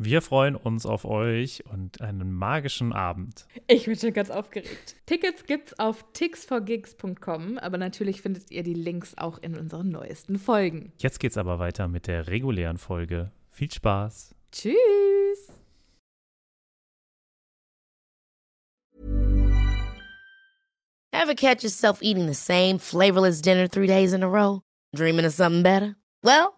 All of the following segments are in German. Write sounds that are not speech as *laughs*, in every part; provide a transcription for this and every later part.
Wir freuen uns auf euch und einen magischen Abend. Ich bin schon ganz aufgeregt. Tickets gibt's auf tixforgigs.com, aber natürlich findet ihr die Links auch in unseren neuesten Folgen. Jetzt geht's aber weiter mit der regulären Folge. Viel Spaß. Tschüss. Ever catch yourself eating the same flavorless dinner three days in a row? Dreaming of something better? Well,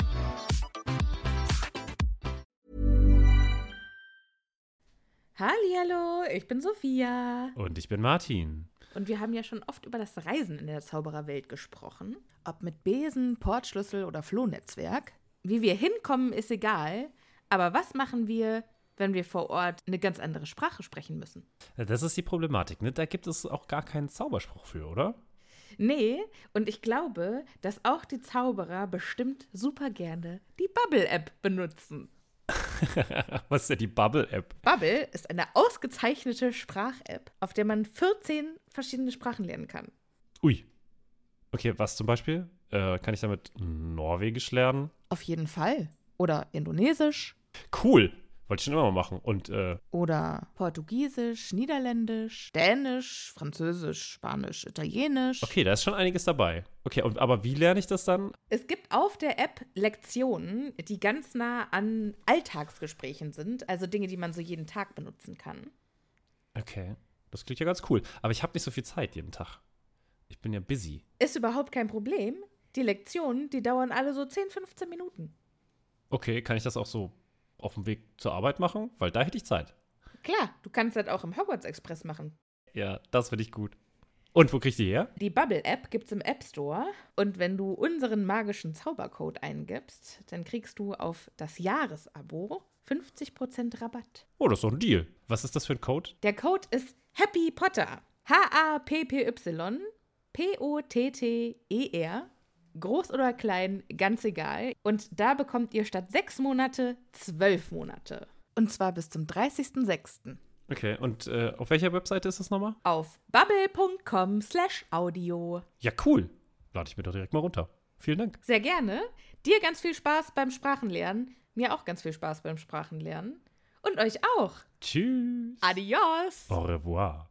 Hallihallo, ich bin Sophia. Und ich bin Martin. Und wir haben ja schon oft über das Reisen in der Zaubererwelt gesprochen. Ob mit Besen, Portschlüssel oder Flohnetzwerk. Wie wir hinkommen, ist egal. Aber was machen wir, wenn wir vor Ort eine ganz andere Sprache sprechen müssen? Das ist die Problematik, ne? Da gibt es auch gar keinen Zauberspruch für, oder? Nee, und ich glaube, dass auch die Zauberer bestimmt super gerne die Bubble-App benutzen. *laughs* Was ist denn die Bubble-App? Bubble ist eine ausgezeichnete Sprach-App, auf der man 14 verschiedene Sprachen lernen kann. Ui. Okay, was zum Beispiel? Äh, kann ich damit Norwegisch lernen? Auf jeden Fall. Oder Indonesisch. Cool. Wollte ich schon immer mal machen. Und, äh, Oder Portugiesisch, Niederländisch, Dänisch, Französisch, Spanisch, Italienisch. okay, da ist schon einiges dabei. Okay, und, aber wie lerne ich das dann? Es gibt auf der App Lektionen, die ganz nah an Alltagsgesprächen sind, also Dinge, die man so jeden Tag benutzen kann. Okay, das klingt ja ganz cool. Aber ich habe nicht so viel Zeit jeden Tag. Ich bin ja busy. Ist überhaupt kein Problem. Die Lektionen, die dauern alle so 10, 15 Minuten. Okay, kann ich das auch so auf dem Weg zur Arbeit machen? Weil da hätte ich Zeit. Klar, du kannst das auch im Hogwarts Express machen. Ja, das finde ich gut. Und wo krieg ich die her? Die Bubble-App gibt's im App Store und wenn du unseren magischen Zaubercode eingibst, dann kriegst du auf das Jahresabo 50% Rabatt. Oh, das ist doch ein Deal. Was ist das für ein Code? Der Code ist Happy Potter. H-A-P-P-Y P-O-T-T-E-R. Groß oder klein, ganz egal. Und da bekommt ihr statt sechs Monate zwölf Monate. Und zwar bis zum 30.06. Okay, und äh, auf welcher Webseite ist das nochmal? Auf bubble.com slash audio. Ja, cool. Lade ich mir doch direkt mal runter. Vielen Dank. Sehr gerne. Dir ganz viel Spaß beim Sprachenlernen. Mir auch ganz viel Spaß beim Sprachenlernen. Und euch auch. Tschüss. Adios. Au revoir.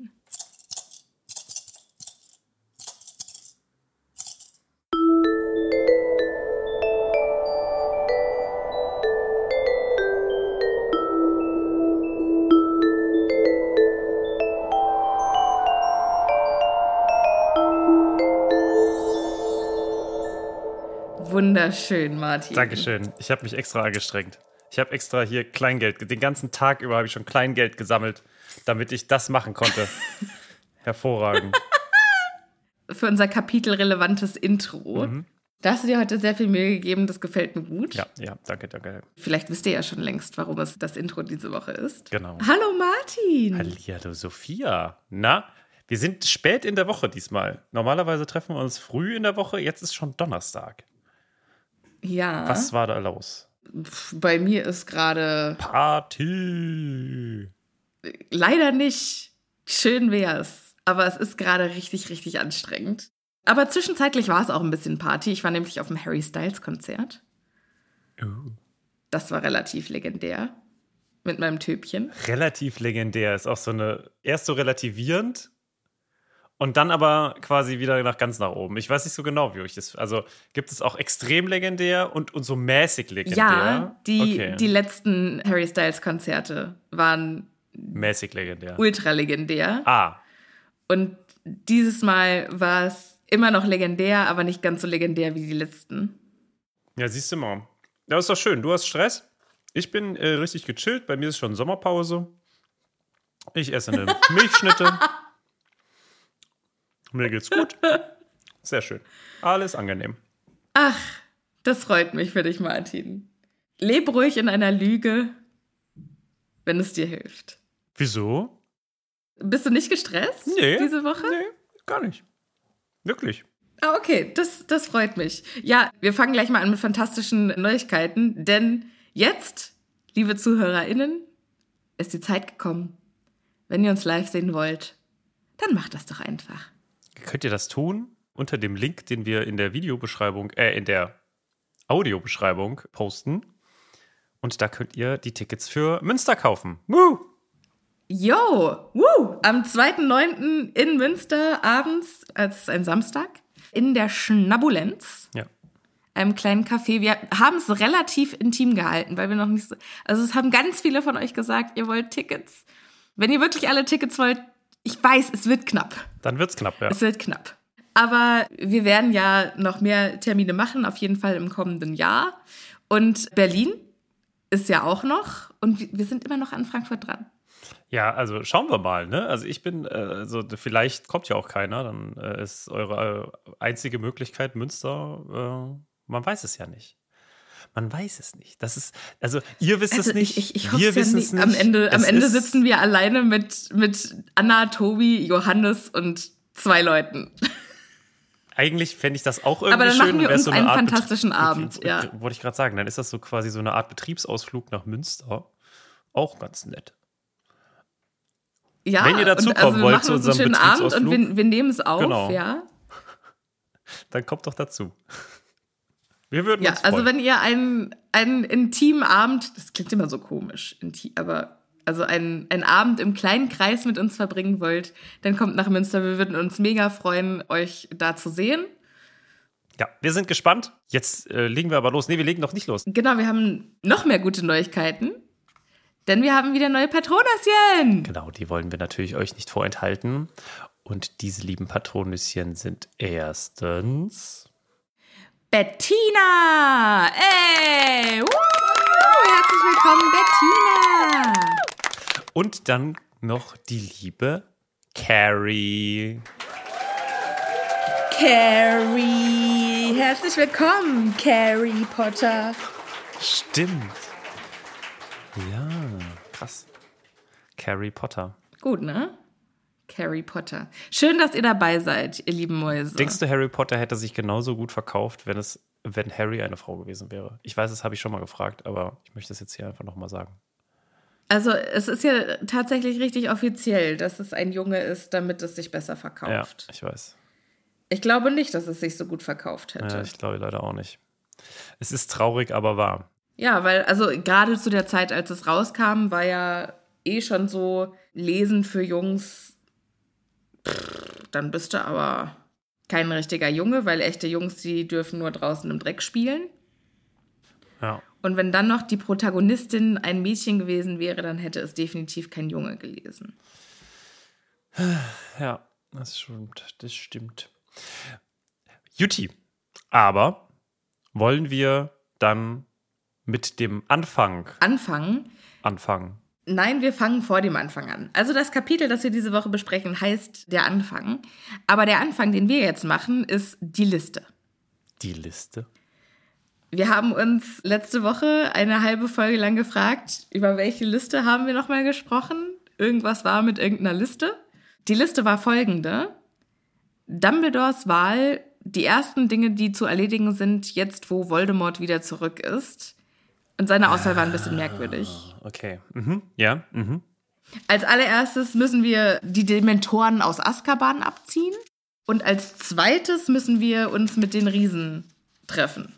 Wunderschön, Martin. Dankeschön. Ich habe mich extra angestrengt. Ich habe extra hier Kleingeld, den ganzen Tag über habe ich schon Kleingeld gesammelt, damit ich das machen konnte. *laughs* Hervorragend. Für unser kapitelrelevantes Intro. Da hast du dir heute sehr viel Mühe gegeben, das gefällt mir gut. Ja, ja, danke, danke. Vielleicht wisst ihr ja schon längst, warum es das Intro diese Woche ist. Genau. Hallo Martin. Hallihallo, Sophia. Na, wir sind spät in der Woche diesmal. Normalerweise treffen wir uns früh in der Woche, jetzt ist schon Donnerstag. Ja. Was war da los? Bei mir ist gerade Party. leider nicht. Schön wär's. Aber es ist gerade richtig, richtig anstrengend. Aber zwischenzeitlich war es auch ein bisschen Party. Ich war nämlich auf dem Harry Styles Konzert. Uh. Das war relativ legendär. Mit meinem Töpchen. Relativ legendär ist auch so eine, erst so relativierend Und dann aber quasi wieder nach ganz nach oben. Ich weiß nicht so genau, wie euch das. Also gibt es auch extrem legendär und, und so mäßig legendär? Ja, die, okay. die letzten Harry Styles Konzerte waren mäßig legendär. Ultra legendär. Ah. Und dieses Mal war es immer noch legendär, aber nicht ganz so legendär wie die letzten. Ja, siehst du mal. Ja, ist doch schön. Du hast Stress. Ich bin äh, richtig gechillt. Bei mir ist schon Sommerpause. Ich esse eine *laughs* Milchschnitte. Mir geht's gut. *laughs* Sehr schön. Alles angenehm. Ach, das freut mich für dich, Martin. Leb ruhig in einer Lüge, wenn es dir hilft. Wieso? Bist du nicht gestresst nee, diese Woche? Nee, gar nicht. Wirklich. Ah, okay, das, das freut mich. Ja, wir fangen gleich mal an mit fantastischen Neuigkeiten, denn jetzt, liebe ZuhörerInnen, ist die Zeit gekommen. Wenn ihr uns live sehen wollt, dann macht das doch einfach. Könnt ihr das tun? Unter dem Link, den wir in der Videobeschreibung, äh, in der Audiobeschreibung posten. Und da könnt ihr die Tickets für Münster kaufen. Woo! Yo! Woo! Am 2.9. in Münster abends, als ein Samstag, in der Schnabulenz. Ja. Einem kleinen Café. Wir haben es relativ intim gehalten, weil wir noch nicht so. Also, es haben ganz viele von euch gesagt, ihr wollt Tickets. Wenn ihr wirklich alle Tickets wollt, ich weiß, es wird knapp. Dann wird's knapp, ja. Es wird knapp. Aber wir werden ja noch mehr Termine machen, auf jeden Fall im kommenden Jahr. Und Berlin ist ja auch noch. Und wir sind immer noch an Frankfurt dran. Ja, also schauen wir mal. Ne? Also ich bin, äh, also vielleicht kommt ja auch keiner. Dann äh, ist eure äh, einzige Möglichkeit Münster. Man weiß es ja nicht. Man weiß es nicht. Das ist, also ihr wisst also es nicht. Ich, ich, ich wir wissen ja es nicht. Am Ende, am Ende sitzen wir alleine mit, mit Anna, Tobi, Johannes und zwei Leuten. Eigentlich fände ich das auch irgendwie Aber dann schön. machen wir uns so einen Art fantastischen Bet Abend. Ja. Wollte ich gerade sagen. Dann ist das so quasi so eine Art Betriebsausflug nach Münster. Auch ganz nett. Ja, Wenn ihr dazu kommen also wollt zu unserem schönen Betriebsausflug, Abend und wir, wir nehmen es auf, Genau. ja. *laughs* dann kommt doch dazu. Wir würden Ja, uns also freuen. wenn ihr einen, einen intimen Abend, das klingt immer so komisch, intim, aber also einen, einen Abend im kleinen Kreis mit uns verbringen wollt, dann kommt nach Münster. Wir würden uns mega freuen, euch da zu sehen. ja, wir sind gespannt. Jetzt äh, legen wir aber los. Nee, wir legen noch nicht los. Genau, wir haben noch mehr gute Neuigkeiten, denn wir haben wieder neue Patronäschen. Genau, die wollen wir natürlich euch nicht vorenthalten. Und diese lieben Patronüschen sind erstens. Bettina! Ey! Woo! Herzlich willkommen, Bettina! Und dann noch die liebe Carrie. Carrie! Herzlich willkommen, Carrie Potter. Stimmt. Ja, krass. Carrie Potter. Gut, ne? Harry Potter. Schön, dass ihr dabei seid, ihr lieben Mäuse. Denkst du, Harry Potter hätte sich genauso gut verkauft, wenn es, wenn Harry eine Frau gewesen wäre? Ich weiß, das habe ich schon mal gefragt, aber ich möchte es jetzt hier einfach nochmal sagen. Also, es ist ja tatsächlich richtig offiziell, dass es ein Junge ist, damit es sich besser Ja, verkauft. ich weiß. Ich glaube nicht, dass es sich so gut verkauft hätte. Ja, ich glaube leider auch nicht. Es ist traurig, aber wahr. Ja, weil, also gerade zu der Zeit, als es rauskam, war ja eh schon so Lesen für Jungs. Pff, dann bist du aber kein richtiger Junge, weil echte Jungs, die dürfen nur draußen im Dreck spielen. Ja. Und wenn dann noch die Protagonistin ein Mädchen gewesen wäre, dann hätte es definitiv kein Junge gelesen. Ja, das stimmt. Das stimmt. Juti. Aber wollen wir dann mit dem Anfang Anfangen. anfangen? Nein, wir fangen vor dem Anfang an. Also das Kapitel, das wir diese Woche besprechen, heißt der Anfang. Aber der Anfang, den wir jetzt machen, ist die Liste. Die Liste. Wir haben uns letzte Woche eine halbe Folge lang gefragt, über welche Liste haben wir nochmal gesprochen. Irgendwas war mit irgendeiner Liste. Die Liste war folgende. Dumbledores Wahl, die ersten Dinge, die zu erledigen sind, jetzt wo Voldemort wieder zurück ist. Und seine Auswahl war ein bisschen merkwürdig. Okay. Mhm. Ja. Mhm. Als allererstes müssen wir die Dementoren aus Azkaban abziehen. Und als zweites müssen wir uns mit den Riesen treffen.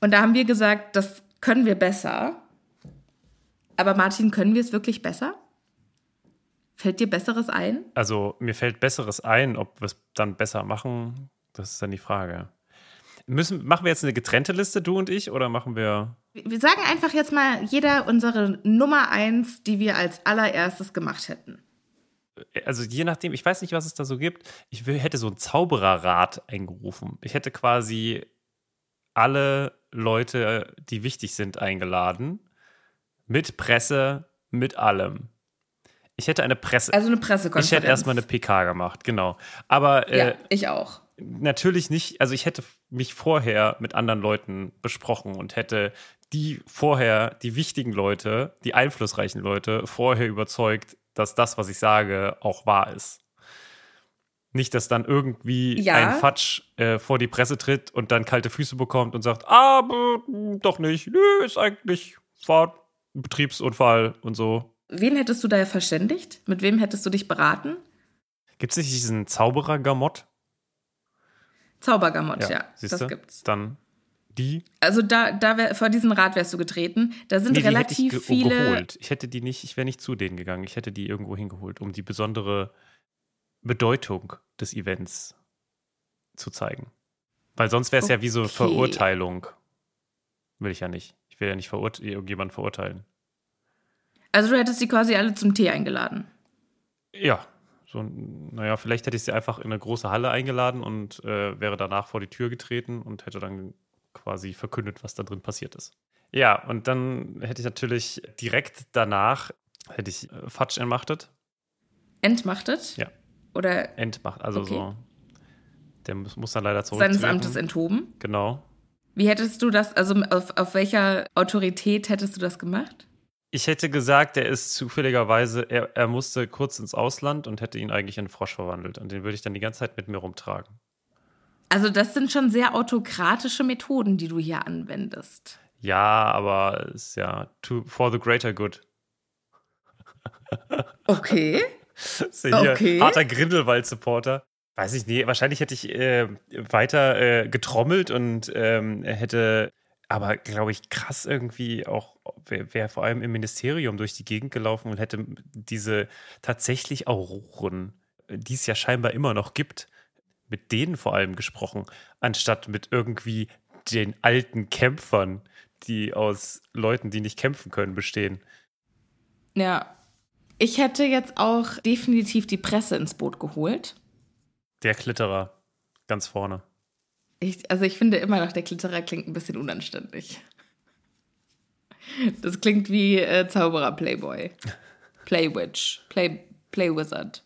Und da haben wir gesagt, das können wir besser. Aber Martin, können wir es wirklich besser? Fällt dir Besseres ein? Also mir fällt Besseres ein, ob wir es dann besser machen, das ist dann die Frage. Müssen, machen wir jetzt eine getrennte Liste, du und ich, oder machen wir. Wir sagen einfach jetzt mal jeder unsere Nummer eins, die wir als allererstes gemacht hätten. Also je nachdem, ich weiß nicht, was es da so gibt. Ich hätte so ein Zaubererrat eingerufen. Ich hätte quasi alle Leute, die wichtig sind, eingeladen. Mit Presse, mit allem. Ich hätte eine Presse. Also eine Pressekonferenz. Ich hätte erstmal eine PK gemacht, genau. Aber äh, ja, ich auch. Natürlich nicht, also ich hätte mich vorher mit anderen Leuten besprochen und hätte die vorher, die wichtigen Leute, die einflussreichen Leute, vorher überzeugt, dass das, was ich sage, auch wahr ist. Nicht, dass dann irgendwie Ja. ein Fatsch äh, vor die Presse tritt und dann kalte Füße bekommt und sagt, aber doch nicht, nö, ist eigentlich war ein Betriebsunfall und so. Wen hättest du da verständigt? Mit wem hättest du dich beraten? Gibt es nicht diesen Zauberer-Gamott? Zaubergamott, ja. siehste? das gibt's. Dann die. Also da, da wär, vor diesen Rat wärst du getreten. Da sind Nee, hätte ich relativ ge viele. geholt. Ich hätte die nicht, ich wäre nicht zu denen gegangen. Ich hätte die irgendwo hingeholt, um die besondere Bedeutung des Events zu zeigen. Weil sonst wäre es ja wie so eine Okay. Verurteilung. Will ich ja nicht. Ich will ja nicht verurt irgendjemanden verurteilen. Also du hättest die quasi alle zum Tee eingeladen. Ja. So, naja, vielleicht hätte ich sie einfach in eine große Halle eingeladen und äh, wäre danach vor die Tür getreten und hätte dann quasi verkündet, was da drin passiert ist. Ja, und dann hätte ich natürlich direkt danach hätte ich äh, Fatsch entmachtet. Entmachtet? Ja. Oder Entmacht, also Okay. so. Der muss, muss dann leider zurücktreten. seines Amtes enthoben? Genau. Wie hättest du das, also auf, auf welcher Autorität hättest du das gemacht? Ich hätte gesagt, er ist zufälligerweise, er, er musste kurz ins Ausland und hätte ihn eigentlich in einen Frosch verwandelt. Und den würde ich dann die ganze Zeit mit mir rumtragen. Also das sind schon sehr autokratische Methoden, die du hier anwendest. Ja, aber ist ja to, for the greater good. *laughs* Okay. ist ja hier Okay. harter Grindelwald-Supporter. Weiß ich nicht, wahrscheinlich hätte ich äh, weiter äh, getrommelt und ähm, hätte, aber glaube ich, krass irgendwie auch, wäre wär vor allem im Ministerium durch die Gegend gelaufen und hätte diese tatsächlich Auroren, die es ja scheinbar immer noch gibt, mit denen vor allem gesprochen, anstatt mit irgendwie den alten Kämpfern, die aus Leuten, die nicht kämpfen können, bestehen. Ja. Ich hätte jetzt auch definitiv die Presse ins Boot geholt. Der Klitterer, ganz vorne. Ich, also ich finde immer noch, der Klitterer klingt ein bisschen unanständig. Das klingt wie äh, Zauberer Playboy. Playwitch. Play, Playwizard.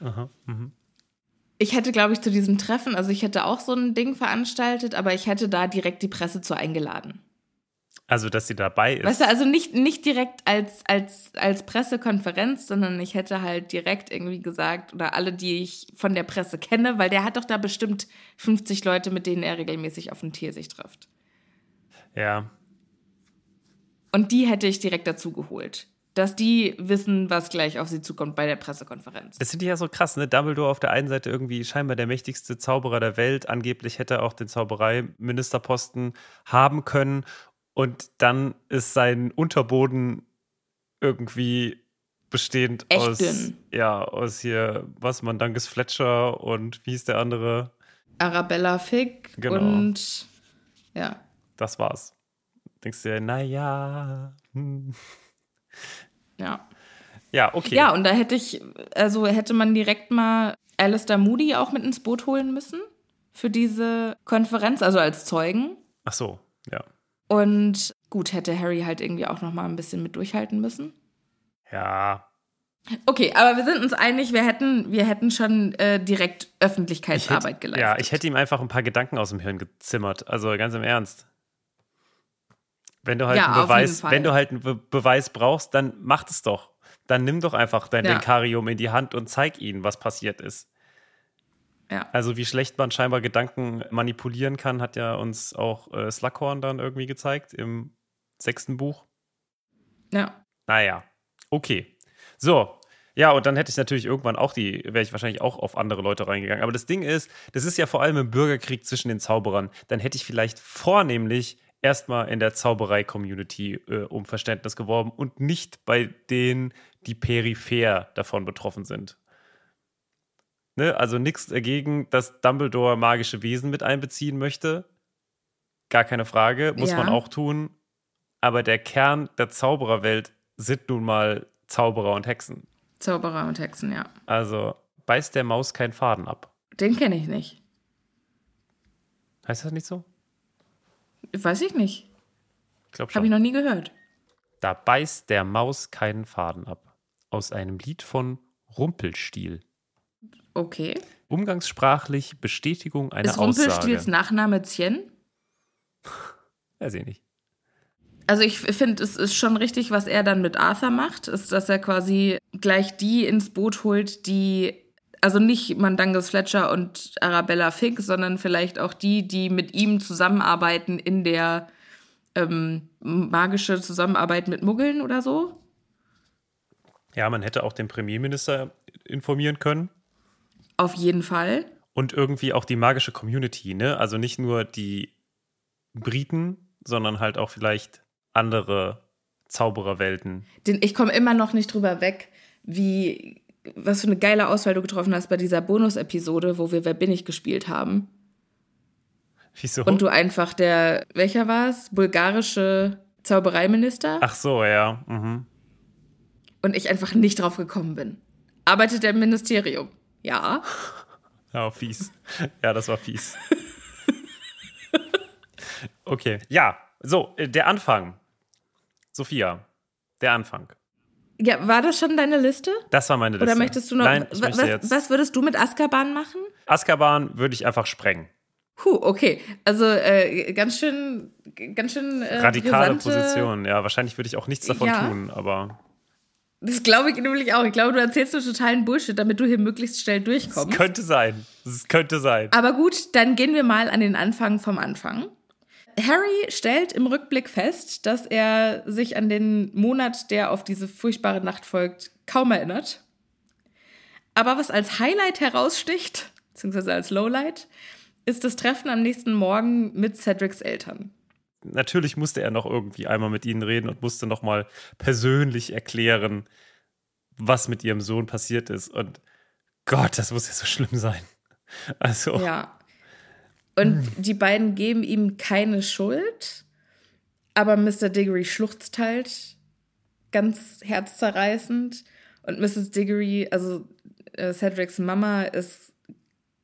Aha, mhm. Ich hätte, glaube ich, zu diesem Treffen, also ich hätte auch so ein Ding veranstaltet, aber ich hätte da direkt die Presse zu eingeladen. Also, dass sie dabei ist. Weißt du, also nicht, nicht direkt als, als, als Pressekonferenz, sondern ich hätte halt direkt irgendwie gesagt, oder alle, die ich von der Presse kenne, weil der hat doch da bestimmt 50 Leute, mit denen er regelmäßig auf dem Tier sich trifft. Ja, Und die hätte ich direkt dazu geholt. Dass die wissen, was gleich auf sie zukommt bei der Pressekonferenz. Das finde ich ja so krass, ne? Dumbledore auf der einen Seite irgendwie scheinbar der mächtigste Zauberer der Welt. Angeblich hätte er auch den Zaubereiministerposten haben können. Und dann ist sein Unterboden irgendwie bestehend Echt aus, dünn. ja, aus hier, was, Mandanges Fletcher und wie hieß der andere? Arabella Fick Genau. und ja. Das war's. Denkst du dir, naja. Hm. Ja. Ja, okay. Ja, und da hätte ich, also hätte man direkt mal Alistair Moody auch mit ins Boot holen müssen für diese Konferenz, also als Zeugen. Ach so, ja. Und gut, hätte Harry halt irgendwie auch noch mal ein bisschen mit durchhalten müssen. Ja, Okay, aber wir sind uns einig, wir hätten, wir hätten schon äh, direkt Ich Öffentlichkeitsarbeit hätte, geleistet. Ja, ich hätte ihm einfach ein paar Gedanken aus dem Hirn gezimmert. Also ganz im Ernst. Wenn du halt Ja, einen Beweis, wenn du halt einen Be Beweis brauchst, dann mach es doch. Dann nimm doch einfach dein Ja. Denkarium in die Hand und zeig ihnen, was passiert ist. Ja. Also wie schlecht man scheinbar Gedanken manipulieren kann, hat ja uns auch äh, Slughorn dann irgendwie gezeigt im sechsten Buch. ja. Naja, okay. So, ja, und dann hätte ich natürlich irgendwann auch die, wäre ich wahrscheinlich auch auf andere Leute reingegangen. Aber das Ding ist, das ist ja vor allem im Bürgerkrieg zwischen den Zauberern. Dann hätte ich vielleicht vornehmlich erstmal in der Zauberei-Community äh, um Verständnis geworben und nicht bei denen, die peripher davon betroffen sind. Ne? Also nichts dagegen, dass Dumbledore magische Wesen mit einbeziehen möchte. Gar keine Frage, muss Ja. man auch tun. Aber der Kern der Zaubererwelt sind nun mal Zauberer und Hexen. Zauberer und Hexen, ja. Also beißt der Maus keinen Faden ab. Den kenne ich nicht. Heißt das nicht so? Weiß ich nicht. Ich glaube Habe ich noch nie gehört. Da beißt der Maus keinen Faden ab. Aus einem Lied von Rumpelstiel. Okay. Umgangssprachlich Bestätigung einer Ist Aussage. Nachname Tien? *laughs* Weiß ich nicht. Also ich finde, es ist schon richtig, was er dann mit Arthur macht, ist, dass er quasi gleich die ins Boot holt, die, also nicht Mandangus Fletcher und Arabella Fink, sondern vielleicht auch die, die mit ihm zusammenarbeiten in der ähm, magische Zusammenarbeit mit Muggeln oder so. Ja, man hätte auch den Premierminister informieren können. Auf jeden Fall. Und irgendwie auch die magische Community, ne? Also nicht nur die Briten, sondern halt auch vielleicht andere Zaubererwelten. Den, ich komme immer noch nicht drüber weg, wie, was für eine geile Auswahl du getroffen hast bei dieser Bonus-Episode, wo wir Wer bin ich gespielt haben. Wieso? Und du einfach der, welcher war es? Bulgarische Zaubereiminister. Ach so, ja. Mhm. Und ich einfach nicht drauf gekommen bin. Arbeitet er im Ministerium? Ja. *laughs* Ja, fies. Ja, das war fies. *laughs* Okay, ja. So, äh, der Anfang. Sophia, der Anfang. Ja, war das schon deine Liste? Das war meine Liste. Oder möchtest du noch. Nein, ich was, jetzt. was würdest du mit Azkaban machen? Azkaban würde ich einfach sprengen. Puh, okay. Also äh, ganz schön, ganz schön. Äh, Radikale brisante- Position. Ja, wahrscheinlich würde ich auch nichts davon Ja. tun, aber Das glaube ich nämlich auch. Ich glaube, du erzählst nur totalen Bullshit, damit du hier möglichst schnell durchkommst. könnte sein. Es könnte sein. Aber gut, dann gehen wir mal an den Anfang vom Anfang. Harry stellt im Rückblick fest, dass er sich an den Monat, der auf diese furchtbare Nacht folgt, kaum erinnert. Aber was als Highlight heraussticht, beziehungsweise als Lowlight, ist das Treffen am nächsten Morgen mit Cedrics Eltern. Natürlich musste er noch irgendwie einmal mit ihnen reden und musste noch mal persönlich erklären, was mit ihrem Sohn passiert ist. Und Gott, das muss ja so schlimm sein. Also, Ja. Und die beiden geben ihm keine Schuld, aber Mr. Diggory schluchzt halt ganz herzzerreißend. Und Mrs. Diggory, also äh, Cedrics Mama, ist,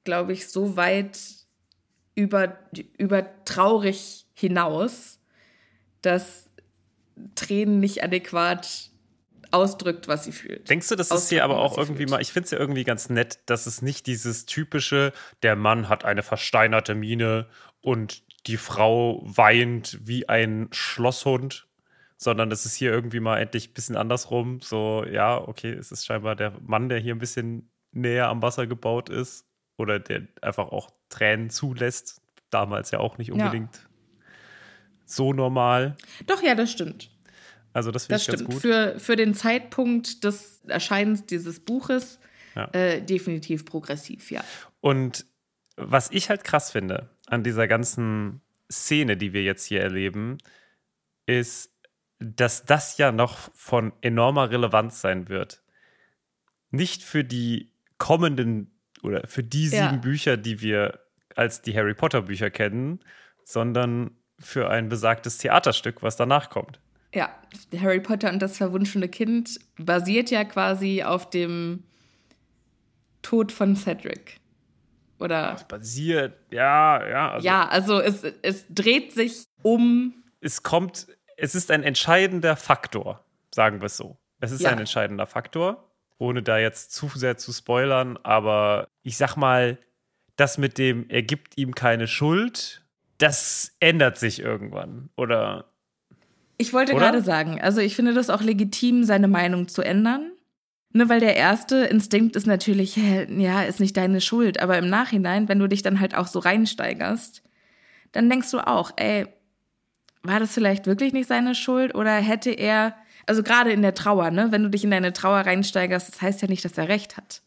glaube ich, so weit über, über traurig hinaus, dass Tränen nicht adäquat ausdrückt, was sie fühlt. Denkst du, das ist hier aber auch irgendwie fühlt. mal, ich finde es ja irgendwie ganz nett, dass es nicht dieses typische, der Mann hat eine versteinerte Miene und die Frau weint wie ein Schlosshund, sondern das ist hier irgendwie mal endlich ein bisschen andersrum. So, ja, okay, es ist scheinbar der Mann, der hier ein bisschen näher am Wasser gebaut ist oder der einfach auch Tränen zulässt. Damals ja auch nicht unbedingt so normal. Doch, ja, das stimmt. Also, das finde ich ganz stimmt. gut. Für, für den Zeitpunkt des Erscheinens dieses Buches Ja. äh, definitiv progressiv, ja. Und was ich halt krass finde an dieser ganzen Szene, die wir jetzt hier erleben, ist, dass das ja noch von enormer Relevanz sein wird. Nicht für die kommenden oder für die Ja. sieben Bücher, die wir als die Harry Potter Bücher kennen, sondern für ein besagtes Theaterstück, was danach kommt. Ja, Harry Potter und das verwunschene Kind basiert ja quasi auf dem Tod von Cedric. Oder Basiert, ja, ja. Also ja, also es, es dreht sich um. es kommt, es ist ein entscheidender Faktor, sagen wir es so. Es ist Ja. ein entscheidender Faktor, ohne da jetzt zu sehr zu spoilern, aber ich sag mal, das mit dem, er gibt ihm keine Schuld, das ändert sich irgendwann. Oder Ich wollte gerade sagen, also ich finde das auch legitim, seine Meinung zu ändern. Ne, weil der erste Instinkt ist natürlich, ja, ist nicht deine Schuld. Aber im Nachhinein, wenn du dich dann halt auch so reinsteigerst, dann denkst du auch, ey, war das vielleicht wirklich nicht seine Schuld? Oder hätte er, also gerade in der Trauer, ne, wenn du dich in deine Trauer reinsteigerst, das heißt ja nicht, dass er recht hat.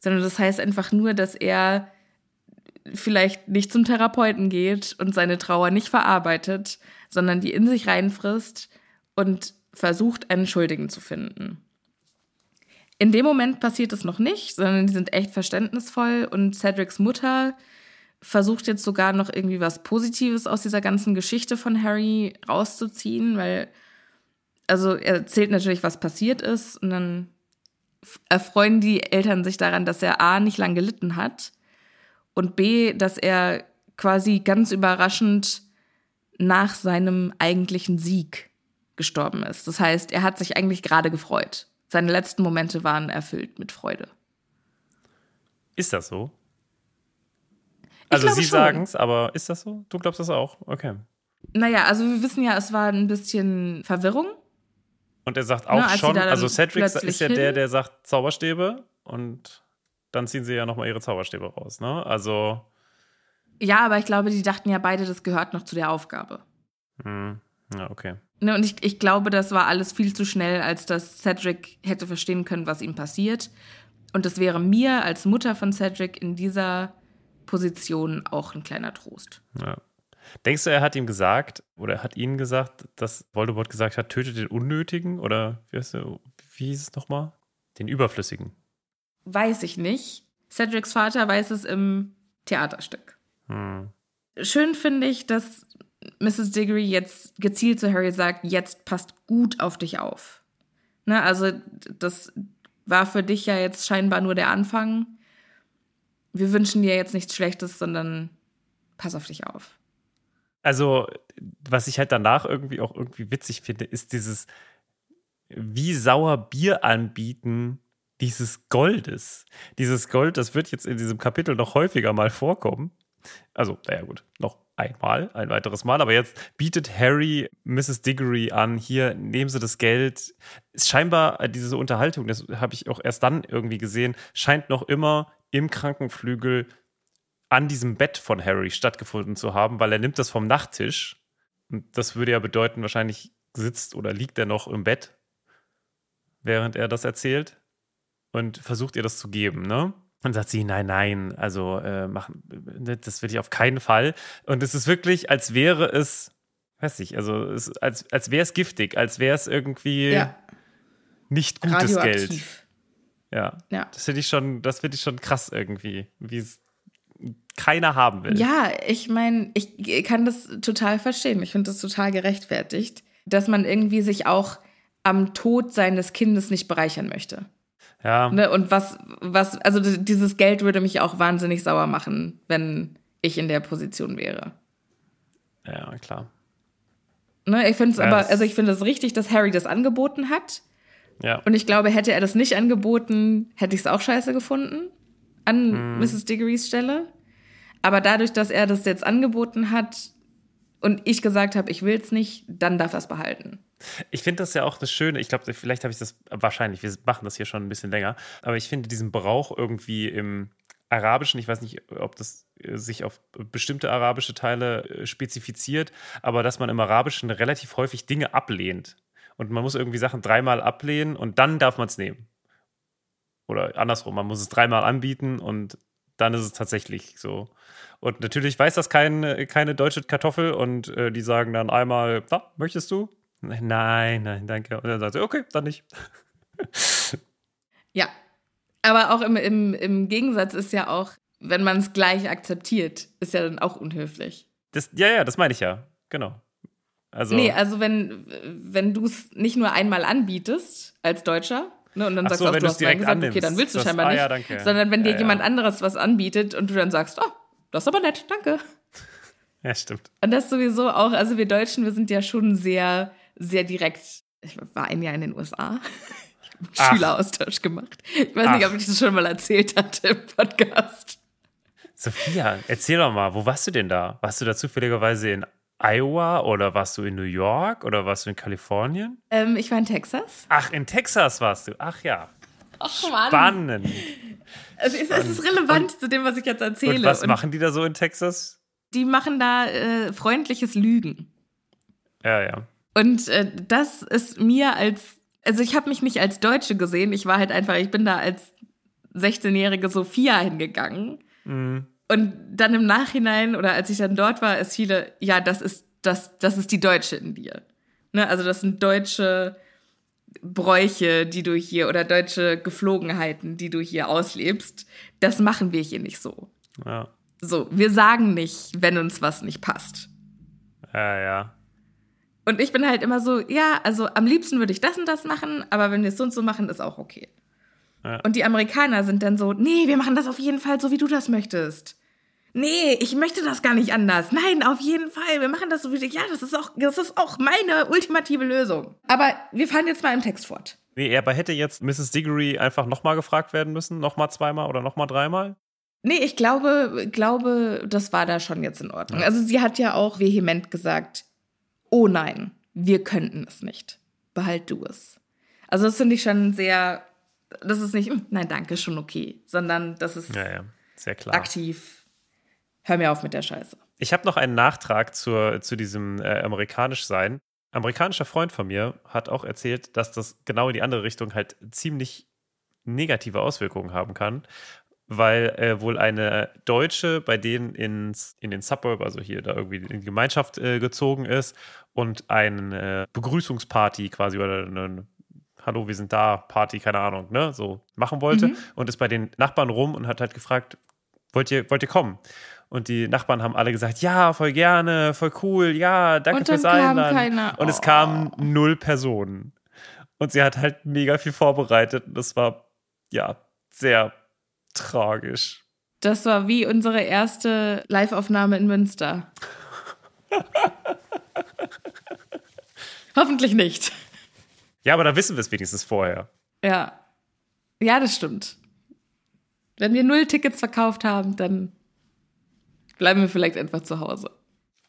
Sondern das heißt einfach nur, dass er vielleicht nicht zum Therapeuten geht und seine Trauer nicht verarbeitet, sondern die in sich reinfrisst und versucht, einen Schuldigen zu finden. In dem Moment passiert es noch nicht, sondern die sind echt verständnisvoll und Cedrics Mutter versucht jetzt sogar noch irgendwie was Positives aus dieser ganzen Geschichte von Harry rauszuziehen, weil, also er erzählt natürlich, was passiert ist und dann erfreuen die Eltern sich daran, dass er A nicht lang gelitten hat und B, dass er quasi ganz überraschend nach seinem eigentlichen Sieg gestorben ist. Das heißt, er hat sich eigentlich gerade gefreut. Seine letzten Momente waren erfüllt mit Freude. Ist das so? Also Sie sagen es, aber ist das so? Du glaubst das auch? Okay. Naja, also wir wissen ja, es war ein bisschen Verwirrung. Und er sagt auch ne, schon, also Cedric ist ja hin. der, der sagt Zauberstäbe und dann ziehen sie ja nochmal ihre Zauberstäbe raus, ne? Also. Ja, aber ich glaube, die dachten ja beide, das gehört noch zu der Aufgabe. Hm. Ja, okay. Ne, und ich, ich glaube, das war alles viel zu schnell, als dass Cedric hätte verstehen können, was ihm passiert. Und das wäre mir als Mutter von Cedric in dieser Position auch ein kleiner Trost. Ja. Denkst du, er hat ihm gesagt oder hat ihnen gesagt, dass Voldemort gesagt hat, tötet den Unnötigen oder wie, heißt der, wie hieß es nochmal? Den Überflüssigen. Weiß ich nicht. Cedrics Vater weiß es im Theaterstück. Hm. Schön finde ich, dass Mrs. Diggory jetzt gezielt zu Harry sagt, jetzt passt gut auf dich auf. Ne, also das war für dich ja jetzt scheinbar nur der Anfang. Wir wünschen dir jetzt nichts Schlechtes, sondern pass auf dich auf. Also, was ich halt danach irgendwie auch irgendwie witzig finde, ist dieses wie sauer Bier anbieten dieses Goldes. Dieses Gold, das wird jetzt in diesem Kapitel noch häufiger mal vorkommen. Also, naja, gut, noch einmal, ein weiteres Mal. Aber jetzt bietet Harry Mrs. Diggory an, hier nehmen Sie das Geld. Scheinbar äh, diese Unterhaltung, das habe ich auch erst dann irgendwie gesehen, scheint noch immer im Krankenflügel an diesem Bett von Harry stattgefunden zu haben, weil er nimmt das vom Nachttisch. Und das würde ja bedeuten, wahrscheinlich sitzt oder liegt er noch im Bett, während er das erzählt und versucht ihr das zu geben, ne? Und sagt sie, nein, nein, also äh, machen, ne, das will ich auf keinen Fall. Und es ist wirklich, als wäre es, weiß ich, also es, als, als wäre es giftig, als wäre es irgendwie ja. nicht gutes Geld. Ja. ja. Das finde ich schon, das finde ich schon krass irgendwie, wie es keiner haben will. Ja, ich meine, ich kann das total verstehen. Ich finde das total gerechtfertigt, dass man irgendwie sich auch am Tod seines Kindes nicht bereichern möchte. Ja. Ne, und was, was, also dieses Geld würde mich auch wahnsinnig sauer machen, wenn ich in der Position wäre. Ja, klar. Ne, ich finde es ja, aber, also ich finde es richtig, dass Harry das angeboten hat. Ja. Und ich glaube, hätte er das nicht angeboten, hätte ich es auch scheiße gefunden an hm. Mrs. Diggorys Stelle. Aber dadurch, dass er das jetzt angeboten hat und ich gesagt habe, ich will es nicht, dann darf er es behalten. Ich finde das ja auch das Schöne. Ich glaube, vielleicht habe ich das wahrscheinlich. Wir machen das hier schon ein bisschen länger. Aber ich finde diesen Brauch irgendwie im Arabischen, ich weiß nicht, ob das äh, sich auf bestimmte arabische Teile äh, spezifiziert, aber dass man im Arabischen relativ häufig Dinge ablehnt. Und man muss irgendwie Sachen dreimal ablehnen und dann darf man es nehmen. Oder andersrum, man muss es dreimal anbieten und dann ist es tatsächlich so. Und natürlich weiß das kein, keine deutsche Kartoffel und äh, die sagen dann einmal, ah, möchtest du? Nein, nein, danke. Und dann sagt sie, okay, dann nicht. ja. Aber auch im, im, im Gegensatz ist ja auch, wenn man es gleich akzeptiert, ist ja dann auch unhöflich. Das, ja, ja, das meine ich ja. Genau. Also, nee, also wenn, wenn du es nicht nur einmal anbietest als Deutscher, ne, und dann sagst so, du, auch, du hast Nein gesagt, annimmst. okay, dann willst du das, scheinbar ah, nicht, ja, sondern wenn dir ja, jemand anderes was anbietet und du dann sagst, oh, das ist aber nett, danke. Ja, stimmt. Und das sowieso auch, also wir Deutschen, wir sind ja schon sehr sehr direkt. Ich war ein Jahr in den USA. Ich habe einen Schüleraustausch gemacht. Ich weiß Ach. nicht, ob ich das schon mal erzählt hatte im Podcast. Sophia, erzähl doch mal, wo warst du denn da? Warst du da zufälligerweise in Iowa oder warst du in New York oder warst du in Kalifornien? Ähm, ich war in Texas. Ach, in Texas warst du. Ach ja. Ach, Mann. Spannend. Also es, es ist relevant und, zu dem, was ich jetzt erzähle. Und was und machen die da so in Texas? Die machen da äh, freundliches Lügen. Ja, ja. Und äh, das ist mir als, also ich habe mich nicht als Deutsche gesehen, ich war halt einfach, ich bin da als 16-jährige Sophia hingegangen. Mhm. Und dann im Nachhinein oder als ich dann dort war, ist viele, ja, das ist, das, das ist die Deutsche in dir. Ne? Also das sind Deutsche, Bräuche, die du hier oder deutsche Geflogenheiten, die du hier auslebst, das machen wir hier nicht so. Ja. So, wir sagen nicht, wenn uns was nicht passt. Ja, ja. Und ich bin halt immer so, ja, also am liebsten würde ich das und das machen, aber wenn wir es so und so machen, ist auch okay. Ja. Und die Amerikaner sind dann so, nee, wir machen das auf jeden Fall so, wie du das möchtest. Nee, ich möchte das gar nicht anders. Nein, auf jeden Fall. Wir machen das so wie. Ja, das ist auch, das ist auch meine ultimative Lösung. Aber wir fahren jetzt mal im Text fort. Nee, aber hätte jetzt Mrs. Diggory einfach nochmal gefragt werden müssen? Nochmal zweimal oder nochmal dreimal? Nee, ich glaube, glaube, das war da schon jetzt in Ordnung. Also sie hat ja auch vehement gesagt, oh nein, wir könnten es nicht. Behalt du es. Also das finde ich schon sehr, das ist nicht, "Hm, nein, danke, schon okay, sondern das ist Ja, ja. Sehr klar. aktiv. Hör mir auf mit der Scheiße. Ich habe noch einen Nachtrag zur, zu diesem äh, amerikanisch sein. Ein amerikanischer Freund von mir hat auch erzählt, dass das genau in die andere Richtung halt ziemlich negative Auswirkungen haben kann, weil äh, wohl eine Deutsche bei denen ins, in den Suburb, also hier da irgendwie in die Gemeinschaft äh, gezogen ist und eine Begrüßungsparty quasi oder eine Hallo, wir sind da, Party, keine Ahnung, ne, so machen wollte und ist bei den Nachbarn rum und hat halt gefragt, wollt ihr, wollt ihr kommen? Und die Nachbarn haben alle gesagt, ja, voll gerne, voll cool, ja, danke Und dann fürs Einladen. keiner. Und es Oh. kamen null Personen. Und sie hat halt mega viel vorbereitet. Und das war, ja, sehr tragisch. Das war wie unsere erste Live-Aufnahme in Münster. *laughs* Hoffentlich nicht. Ja, aber da wissen wir es wenigstens vorher. Ja. Ja, das stimmt. Wenn wir null Tickets verkauft haben, dann bleiben wir vielleicht einfach zu Hause.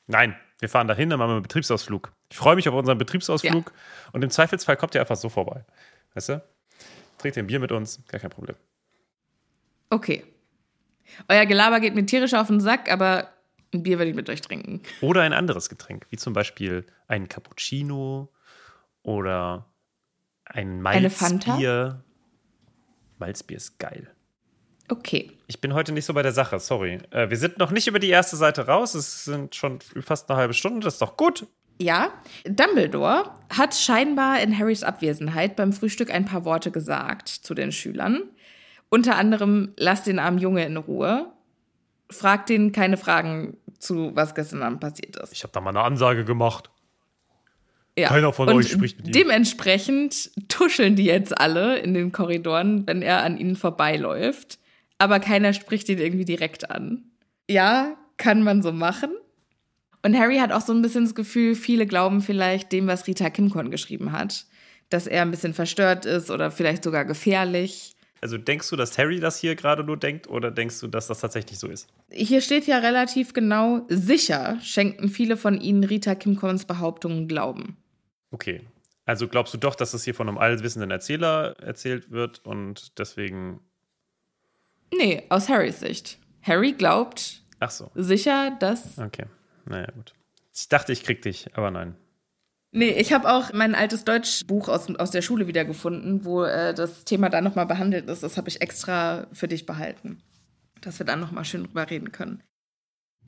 Nein, wir fahren dahin, dann machen wir einen Betriebsausflug. Ich freue mich auf unseren Betriebsausflug. Und im Zweifelsfall kommt ihr einfach so vorbei. Weißt du? Trinkt ihr ein Bier mit uns, gar kein Problem. Okay. Euer Gelaber geht mir tierisch auf den Sack, aber ein Bier werde ich mit euch trinken. Oder ein anderes Getränk, wie zum Beispiel ein Cappuccino oder ein Eine Fanta? Malzbier. Malzbier ist geil. Okay. Ich bin heute nicht so bei der Sache, sorry. Äh, wir sind noch nicht über die erste Seite raus. Es sind schon fast eine halbe Stunde. Das ist doch gut. Ja, Dumbledore hat scheinbar in Harrys Abwesenheit beim Frühstück ein paar Worte gesagt zu den Schülern. Unter anderem, lass den armen Junge in Ruhe. Fragt ihn keine Fragen zu, was gestern Abend passiert ist. Ich habe da mal eine Ansage gemacht. Ja. Keiner von Und euch spricht mit ihm. Dementsprechend tuscheln die jetzt alle in den Korridoren, wenn er an ihnen vorbeiläuft. Aber keiner spricht ihn irgendwie direkt an. Ja, kann man so machen. Und Harry hat auch so ein bisschen das Gefühl, viele glauben vielleicht dem, was Rita Kimcorn geschrieben hat. Dass er ein bisschen verstört ist oder vielleicht sogar gefährlich. Also denkst du, dass Harry das hier gerade nur denkt oder denkst du, dass das tatsächlich so ist? Hier steht ja relativ genau, sicher schenken viele von ihnen Rita Kimcorns Behauptungen Glauben. Okay. Also glaubst du doch, dass das hier von einem allwissenden Erzähler erzählt wird und deswegen. Nee, aus Harrys Sicht. Harry glaubt Ach so. sicher, dass. Okay. Naja, gut. Ich dachte, ich krieg dich, aber nein. Nee, ich habe auch mein altes Deutschbuch aus, aus der Schule wiedergefunden, wo äh, das Thema da nochmal behandelt ist. Das habe ich extra für dich behalten. Dass wir dann nochmal schön drüber reden können.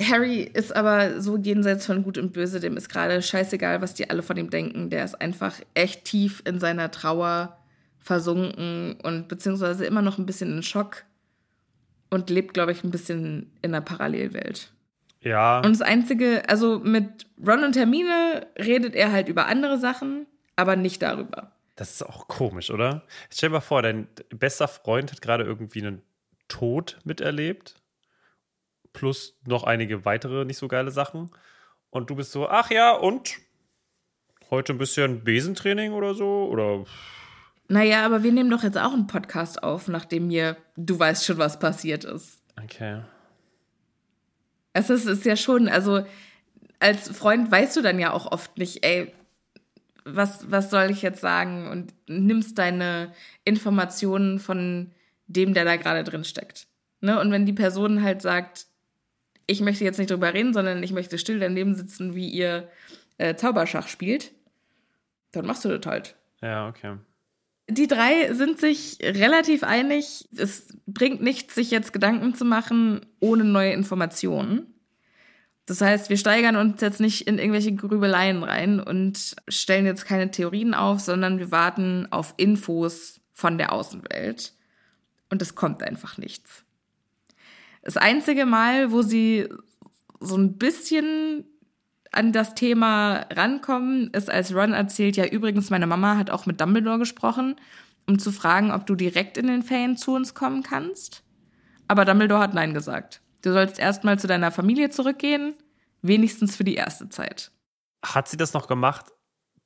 Harry ist aber so jenseits von Gut und Böse, dem ist gerade scheißegal, was die alle von ihm denken. Der ist einfach echt tief in seiner Trauer versunken und beziehungsweise immer noch ein bisschen in Schock und lebt, glaube ich, ein bisschen in einer Parallelwelt. Ja. Und das Einzige, also mit Ron und Hermine redet er halt über andere Sachen, aber nicht darüber. Das ist auch komisch, oder? Stell dir mal vor, dein bester Freund hat gerade irgendwie einen Tod miterlebt. Plus noch einige weitere nicht so geile Sachen. Und du bist so, ach ja, und? Heute ein bisschen Besentraining oder so? Oder. Naja, aber wir nehmen doch jetzt auch einen Podcast auf, nachdem mir, du weißt schon, was passiert ist. Okay. Es ist, ist ja schon, also als Freund weißt du dann ja auch oft nicht, ey, was, was soll ich jetzt sagen? Und nimmst deine Informationen von dem, der da gerade drin steckt. Ne? Und wenn die Person halt sagt, ich möchte jetzt nicht drüber reden, sondern ich möchte still daneben sitzen, wie ihr äh, Zauberschach spielt, dann machst du das halt. Ja, okay. Die drei sind sich relativ einig. Es bringt nichts, sich jetzt Gedanken zu machen ohne neue Informationen. Das heißt, wir steigern uns jetzt nicht in irgendwelche Grübeleien rein und stellen jetzt keine Theorien auf, sondern wir warten auf Infos von der Außenwelt. Und es kommt einfach nichts. Das einzige Mal, wo sie so ein bisschen an das Thema rankommen, ist, als Ron erzählt, ja, übrigens, meine Mama hat auch mit Dumbledore gesprochen, um zu fragen, ob du direkt in den Ferien zu uns kommen kannst. Aber Dumbledore hat Nein gesagt. Du sollst erstmal zu deiner Familie zurückgehen, wenigstens für die erste Zeit. Hat sie das noch gemacht,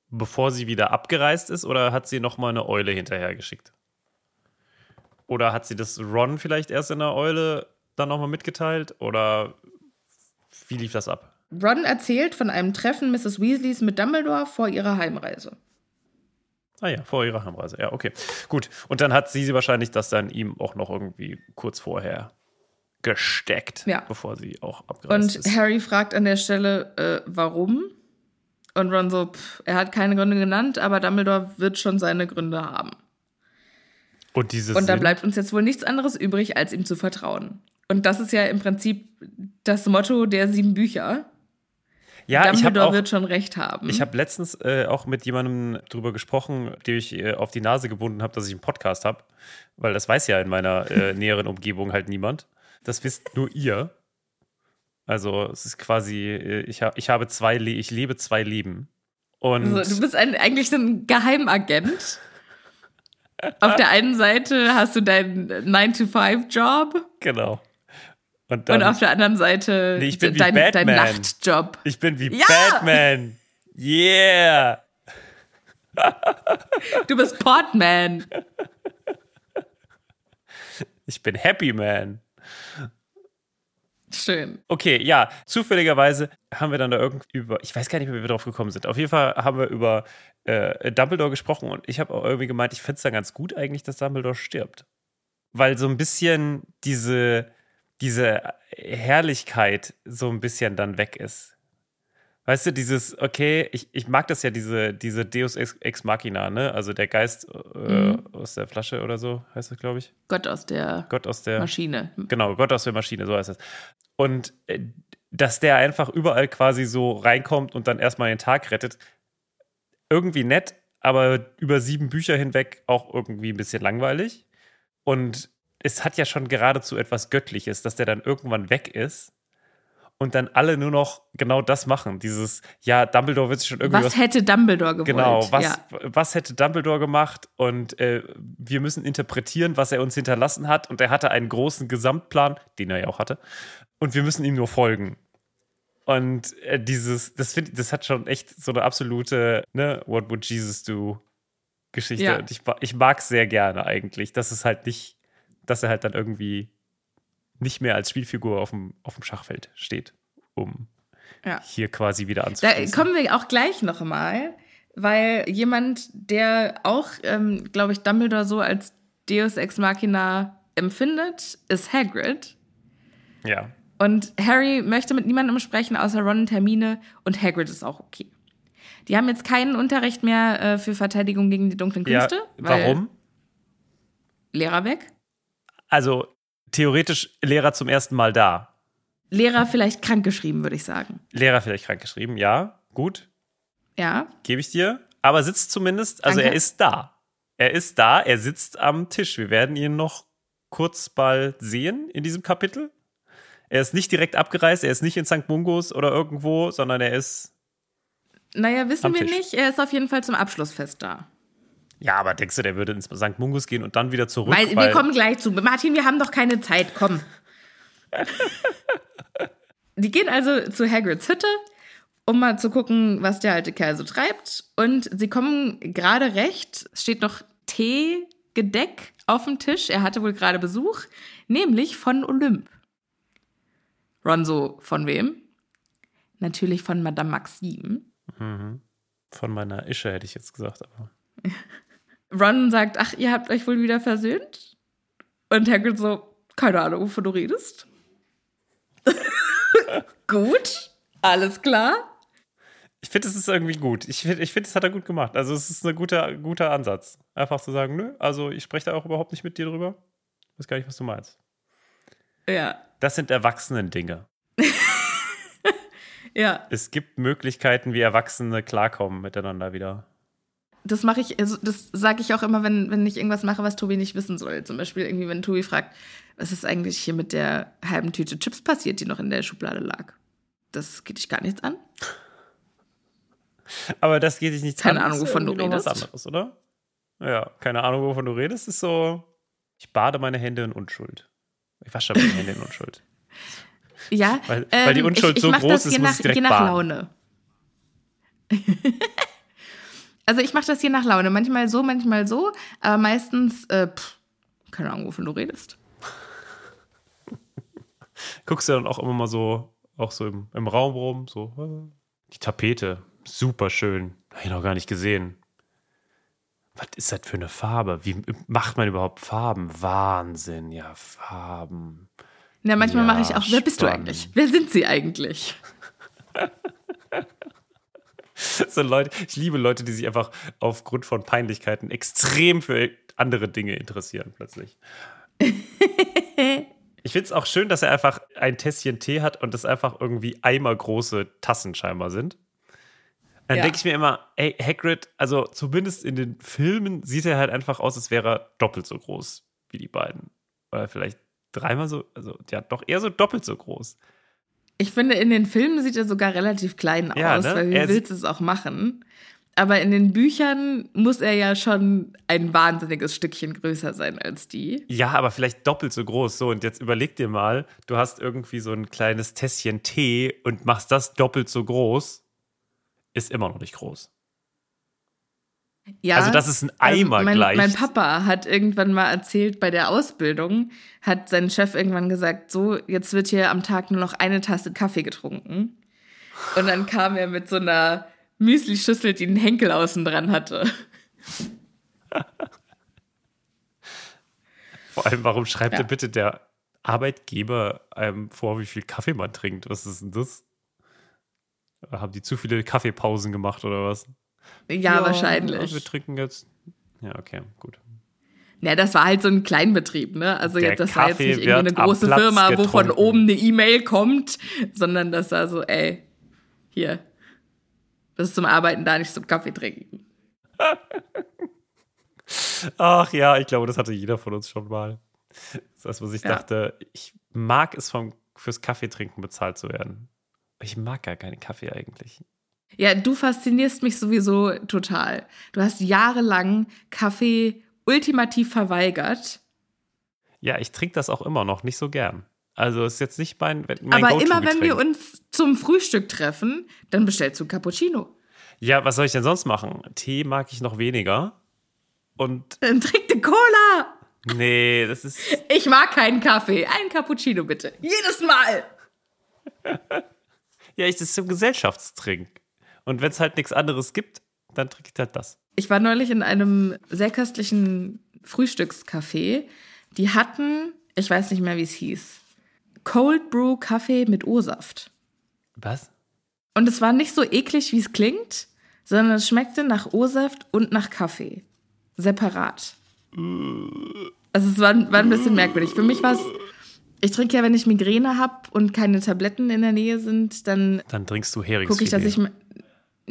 bevor sie wieder abgereist ist, oder hat sie noch mal eine Eule hinterhergeschickt? Oder hat sie das Ron vielleicht erst in der Eule dann noch mal mitgeteilt? Oder wie lief das ab? Ron erzählt von einem Treffen Mrs. Weasleys mit Dumbledore vor ihrer Heimreise. Ah ja, vor ihrer Heimreise. Ja, okay. Gut. Und dann hat sie wahrscheinlich das dann ihm auch noch irgendwie kurz vorher gesteckt, Ja. bevor sie auch abgereist Und ist. Harry fragt an der Stelle, äh, warum? Und Ron so, pff, er hat keine Gründe genannt, aber Dumbledore wird schon seine Gründe haben. Und dieses Und da bleibt uns jetzt wohl nichts anderes übrig, als ihm zu vertrauen. Und das ist ja im Prinzip das Motto der sieben Bücher. Ja, ich habe Dumbledore auch wird schon recht haben. Ich habe letztens äh, auch mit jemandem drüber gesprochen, dem ich äh, auf die Nase gebunden habe, dass ich einen Podcast habe, weil das weiß ja in meiner äh, *laughs* näheren Umgebung halt niemand. Das wisst nur ihr. Also es ist quasi, äh, ich, ha ich habe zwei, Le ich lebe zwei Leben. Und also, du bist ein, eigentlich ein Geheimagent. Auf der einen Seite hast du deinen 9-to-5-Job genau. Und und dann, auf der anderen Seite Nee, ich bin wie dein, dein Batman. Nachtjob. ich bin wie Ja! Batman. Yeah! *laughs* Du bist Portman. Ich bin Happy Man. Schön. Okay, ja, zufälligerweise haben wir dann da irgendwie über, ich weiß gar nicht mehr, wie wir drauf gekommen sind. Auf jeden Fall haben wir über äh, Dumbledore gesprochen und ich habe auch irgendwie gemeint, ich fände es dann ganz gut eigentlich, dass Dumbledore stirbt. Weil so ein bisschen diese, diese Herrlichkeit so ein bisschen dann weg ist. Weißt du, dieses, okay, ich, ich mag das ja, diese, diese Deus Ex, Machina, ne? Also der Geist äh, Mhm. aus der Flasche oder so, heißt das, glaube ich. Gott aus der Gott aus der Maschine. Genau, Gott aus der Maschine, so heißt es. Und äh, dass der einfach überall quasi so reinkommt und dann erstmal den Tag rettet, irgendwie nett, aber über sieben Bücher hinweg auch irgendwie ein bisschen langweilig. Und es hat ja schon geradezu etwas Göttliches, dass der dann irgendwann weg ist und dann alle nur noch genau das machen. Dieses, ja, Dumbledore wird sich schon irgendwie Was hätte Dumbledore gewollt? Genau, was, Ja. was hätte Dumbledore gemacht? Und äh, wir müssen interpretieren, was er uns hinterlassen hat. Und er hatte einen großen Gesamtplan, den er ja auch hatte. Und wir müssen ihm nur folgen. Und äh, dieses, das finde das hat schon echt so eine absolute, ne, What would Jesus do? Geschichte. Ja. Und ich, ich mag es sehr gerne eigentlich, dass es halt nicht, dass er halt dann irgendwie nicht mehr als Spielfigur auf dem, auf dem Schachfeld steht, um Ja. hier quasi wieder Da anzuschließen. kommen wir auch gleich noch mal, weil jemand, der auch, ähm, glaube ich, Dumbledore so als Deus Ex Machina empfindet, ist Hagrid. ja. Und Harry möchte mit niemandem sprechen, außer Ron und Hermine. Und Hagrid ist auch okay. Die haben jetzt keinen Unterricht mehr äh, für Verteidigung gegen die dunklen ja. Künste. weil Warum? Lehrer weg. Also theoretisch Lehrer zum ersten Mal da. Lehrer vielleicht krankgeschrieben, würde ich sagen. Lehrer vielleicht krankgeschrieben, ja, gut, Ja. gebe ich dir. Aber sitzt zumindest, also Danke. er ist da. Er ist da, er sitzt am Tisch. Wir werden ihn noch kurz bald sehen in diesem Kapitel. Er ist nicht direkt abgereist, er ist nicht in St. Mungos oder irgendwo, sondern er ist. Naja, wissen wir Tisch. nicht. Er ist auf jeden Fall zum Abschlussfest da. Ja, aber denkst du, der würde ins St. Mungos gehen und dann wieder zurück? Weil, wir kommen gleich zu. Martin, wir haben doch keine Zeit. Komm. *laughs* Die gehen also zu Hagrids Hütte, um mal zu gucken, was der alte Kerl so treibt. Und sie kommen gerade recht. Es steht noch Teegedeck auf dem Tisch. Er hatte wohl gerade Besuch, nämlich von Olymp. Ron so, von wem? Natürlich von Madame Maxime. Von meiner Ische hätte ich jetzt gesagt, aber. *laughs* Ron sagt, ach, ihr habt euch wohl wieder versöhnt? Und Hagrid so, keine Ahnung, wovon du redest. *laughs* Gut, alles klar. Ich finde, es ist irgendwie gut. Ich finde, ich find, das hat er gut gemacht. Also, es ist ein guter, guter Ansatz. Einfach zu sagen, nö, also ich spreche da auch überhaupt nicht mit dir drüber. Ich weiß gar nicht, was du meinst. Ja. Das sind Erwachsenen-Dinge. *laughs* Ja, Es gibt Möglichkeiten, wie Erwachsene klarkommen miteinander wieder. Das mache ich, also das sage ich auch immer, wenn, wenn ich irgendwas mache, was Tobi nicht wissen soll. Zum Beispiel irgendwie, wenn Tobi fragt, was ist eigentlich hier mit der halben Tüte Chips passiert, die noch in der Schublade lag. Das geht dich gar nichts an. Aber das geht dich nicht Keine an, Ahnung, ist wovon du noch was redest. anderes, oder? Ja, keine Ahnung, wovon du redest, ist so, ich bade meine Hände in Unschuld. Ich wasche meine Hände in Unschuld. *laughs* Ja, ähm, Weil- weil die Unschuld ich, ich so groß das ist, je muss nach, ich direkt je nach baden. Laune. *laughs* also ich mache das je nach Laune. Manchmal so, manchmal so, aber meistens, äh, pff, keine Ahnung, wovon du redest. Guckst du dann auch immer mal so, auch so im, im Raum rum, so, äh, die Tapete, super schön. Hab ich noch gar nicht gesehen. Was ist das für eine Farbe? Wie macht man überhaupt Farben? Wahnsinn, ja, Farben. Ja, manchmal Ja, mache ich auch, wer bist du spannend. eigentlich? Wer sind sie eigentlich? *laughs* *laughs* So Leute, ich liebe Leute, die sich einfach aufgrund von Peinlichkeiten extrem für andere Dinge interessieren, plötzlich. *laughs* Ich finde es auch schön, dass er einfach ein Tässchen Tee hat und das einfach irgendwie eimergroße Tassen scheinbar sind. Dann Ja. denke ich mir immer, ey, Hagrid, also zumindest in den Filmen sieht er halt einfach aus, als wäre er doppelt so groß wie die beiden. Oder vielleicht dreimal so, also ja, doch eher so doppelt so groß. Ich finde, in den Filmen sieht er sogar relativ klein Ja, aus, ne? weil wie Er willst du es auch machen? Aber in den Büchern muss er ja schon ein wahnsinniges Stückchen größer sein als die. Ja, aber vielleicht doppelt so groß. So, und jetzt überleg dir mal, du hast irgendwie so ein kleines Tässchen Tee und machst das doppelt so groß. Ist immer noch nicht groß. Ja, Also das ist ein Eimer ähm, mein, gleich. Mein Papa hat irgendwann mal erzählt, bei der Ausbildung hat sein Chef irgendwann gesagt, so, jetzt wird hier am Tag nur noch eine Tasse Kaffee getrunken. Und dann kam er mit so einer Müsli-Schüssel, die einen Henkel außen dran hatte. *laughs* Vor allem, warum schreibt Ja. bitte der Arbeitgeber einem vor, wie viel Kaffee man trinkt? Was ist denn das? Haben die zu viele Kaffeepausen gemacht oder was? Ja, wahrscheinlich. Wir trinken jetzt. Ja, okay, gut. Ja, das war halt so ein Kleinbetrieb, ne? Also Der das war jetzt Kaffee nicht irgendwie eine große Firma, wo von oben eine E-Mail kommt, sondern das war so, ey, hier, das ist zum Arbeiten da, nicht zum Kaffee trinken. *laughs* Ach ja, ich glaube, das hatte jeder von uns schon mal. Das was ich Ja. dachte, ich mag es vom, fürs Kaffeetrinken bezahlt zu werden. Ich mag gar keinen Kaffee eigentlich. Ja, du faszinierst mich sowieso total. Du hast jahrelang Kaffee ultimativ verweigert, Ja, ich trinke das auch immer noch nicht so gern. Also ist jetzt nicht mein, mein aber immer wenn wir uns zum Frühstück treffen, dann bestellst du Cappuccino. Ja, was soll ich denn sonst machen? Tee mag ich noch weniger. Und Dann trink eine Cola. nee, das ist. *laughs* Ich mag keinen Kaffee. Ein Cappuccino bitte. Jedes Mal. *laughs* Ja, ich das ist so ein Gesellschaftstrink. Und wenn es halt nichts anderes gibt, dann trinke ich halt das. Ich war neulich in einem sehr köstlichen Frühstückscafé. Die hatten, ich weiß nicht mehr, wie es hieß, Cold Brew Kaffee mit O-Saft. Was? Und es war nicht so eklig, wie es klingt, sondern es schmeckte nach O-Saft und nach Kaffee. Separat. Also es war, war ein bisschen merkwürdig. Für mich war es, ich trinke ja, wenn ich Migräne habe und keine Tabletten in der Nähe sind, dann Dann trinkst du gucke ich, Heringsfilet. dass ich.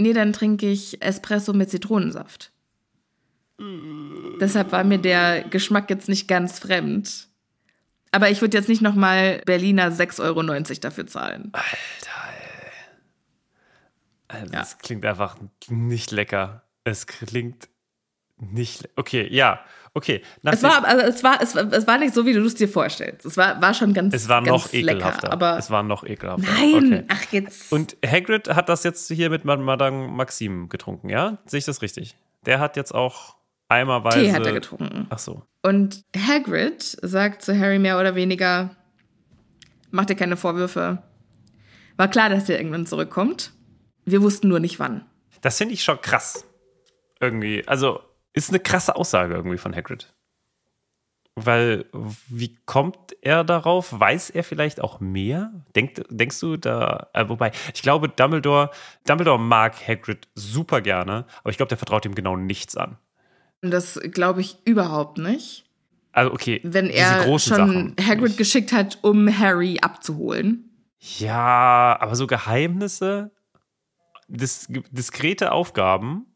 Nee, dann trinke ich Espresso mit Zitronensaft. Deshalb war mir der Geschmack jetzt nicht ganz fremd. Aber ich würde jetzt nicht nochmal Berliner 6,90 Euro dafür zahlen. Also, Ja. Es klingt einfach nicht lecker. Es klingt nicht. Okay, ja. Okay. Es war, also es, war, es, war, es war nicht so, wie du es dir vorstellst. Es war, war schon ganz es war ganz noch ekelhafter. Lecker, aber es war noch ekelhafter. nein, Okay. ach jetzt. Und Hagrid hat das jetzt hier mit Madame Maxim getrunken, ja? Sehe ich das richtig? Der hat jetzt auch eimerweise. Tee hat er getrunken. Ach so. Und Hagrid sagt zu Harry mehr oder weniger, mach dir keine Vorwürfe. War klar, dass der irgendwann zurückkommt. Wir wussten nur nicht wann. Das finde ich schon krass. Irgendwie. Also, ist eine krasse Aussage irgendwie von Hagrid. Weil, wie kommt er darauf? Weiß er vielleicht auch mehr? Denk, denkst du da, äh, wobei, ich glaube, Dumbledore, Dumbledore mag Hagrid super gerne, aber ich glaube, der vertraut ihm genau nichts an. Das glaube ich überhaupt nicht. Also, okay, Wenn er schon Sachen. Hagrid nicht. geschickt hat, um Harry abzuholen. Ja, aber so Geheimnisse, dis diskrete Aufgaben,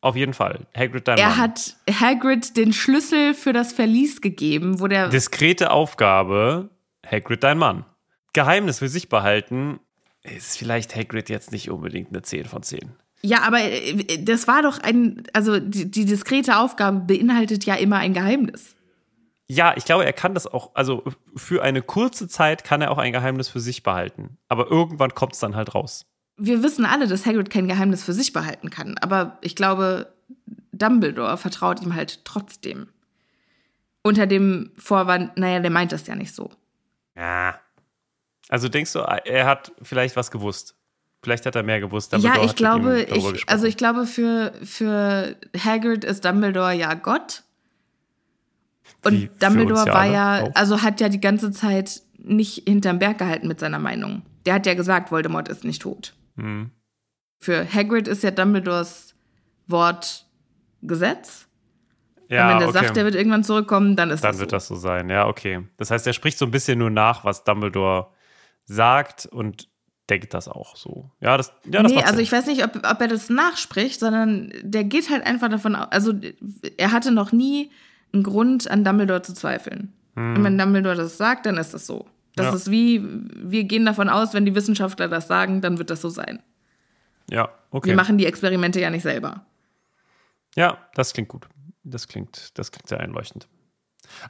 auf jeden Fall. Hagrid dein Er Mann. hat Hagrid den Schlüssel für das Verlies gegeben, wo der. Diskrete Aufgabe, Hagrid dein Mann. Geheimnis für sich behalten, ist vielleicht Hagrid jetzt nicht unbedingt eine 10 von 10. ja, aber äh, das war doch ein. Also die, die diskrete Aufgabe beinhaltet ja immer ein Geheimnis. Ja, ich glaube, er kann das auch, also für eine kurze Zeit kann er auch ein Geheimnis für sich behalten. Aber irgendwann kommt es dann halt raus. Wir wissen alle, dass Hagrid kein Geheimnis für sich behalten kann. Aber ich glaube, Dumbledore vertraut ihm halt trotzdem. Unter dem Vorwand, naja, der meint das ja nicht so. Ja. Also denkst du, er hat vielleicht was gewusst? Vielleicht hat er mehr gewusst. ja, Dumbledore ich hat mit ihm glaube, ich, also ich glaube, für, für Hagrid ist Dumbledore ja Gott. Und für Dumbledore ja war alle ja, auch. also hat ja die ganze Zeit nicht hinterm Berg gehalten mit seiner Meinung. Der hat ja gesagt, Voldemort ist nicht tot. Hm. Für Hagrid ist ja Dumbledores Wort Gesetz. ja, Und wenn der okay. sagt, der wird irgendwann zurückkommen, dann ist dann das wird so. das so sein. Ja, okay. Das heißt, er spricht so ein bisschen nur nach, was Dumbledore sagt und denkt das auch so. Ja, das, ja, das nee, also ich weiß nicht, ob, ob er das nachspricht, sondern der geht halt einfach davon aus, also er hatte noch nie einen Grund an Dumbledore zu zweifeln. Und wenn Dumbledore das sagt, dann ist das so. Das. Ja. ist wie, wir gehen davon aus, wenn die Wissenschaftler das sagen, dann wird das so sein. Ja, okay. Wir machen die Experimente ja nicht selber. Ja, das klingt gut. Das klingt, das klingt sehr einleuchtend.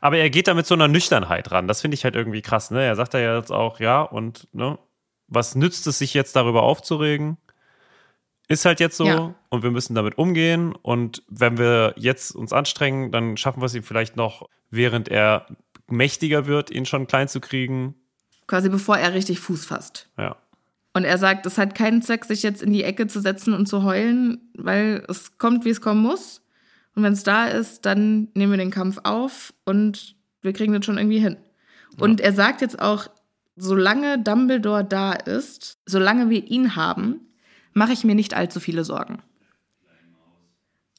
Aber er geht da mit so einer Nüchternheit ran. Das finde ich halt irgendwie krass. Ne? Er sagt ja jetzt auch, ja, und ne, was nützt es sich jetzt darüber aufzuregen? Ist halt jetzt so Ja. und wir müssen damit umgehen. Und wenn wir jetzt uns anstrengen, dann schaffen wir es ihm vielleicht noch, während er mächtiger wird, ihn schon klein zu kriegen. Quasi bevor er richtig Fuß fasst. Ja. Und er sagt, es hat keinen Zweck, sich jetzt in die Ecke zu setzen und zu heulen, weil es kommt, wie es kommen muss. Und wenn es da ist, dann nehmen wir den Kampf auf und wir kriegen das schon irgendwie hin. Und er sagt jetzt auch, solange Dumbledore da ist, solange wir ihn haben, mache ich mir nicht allzu viele Sorgen.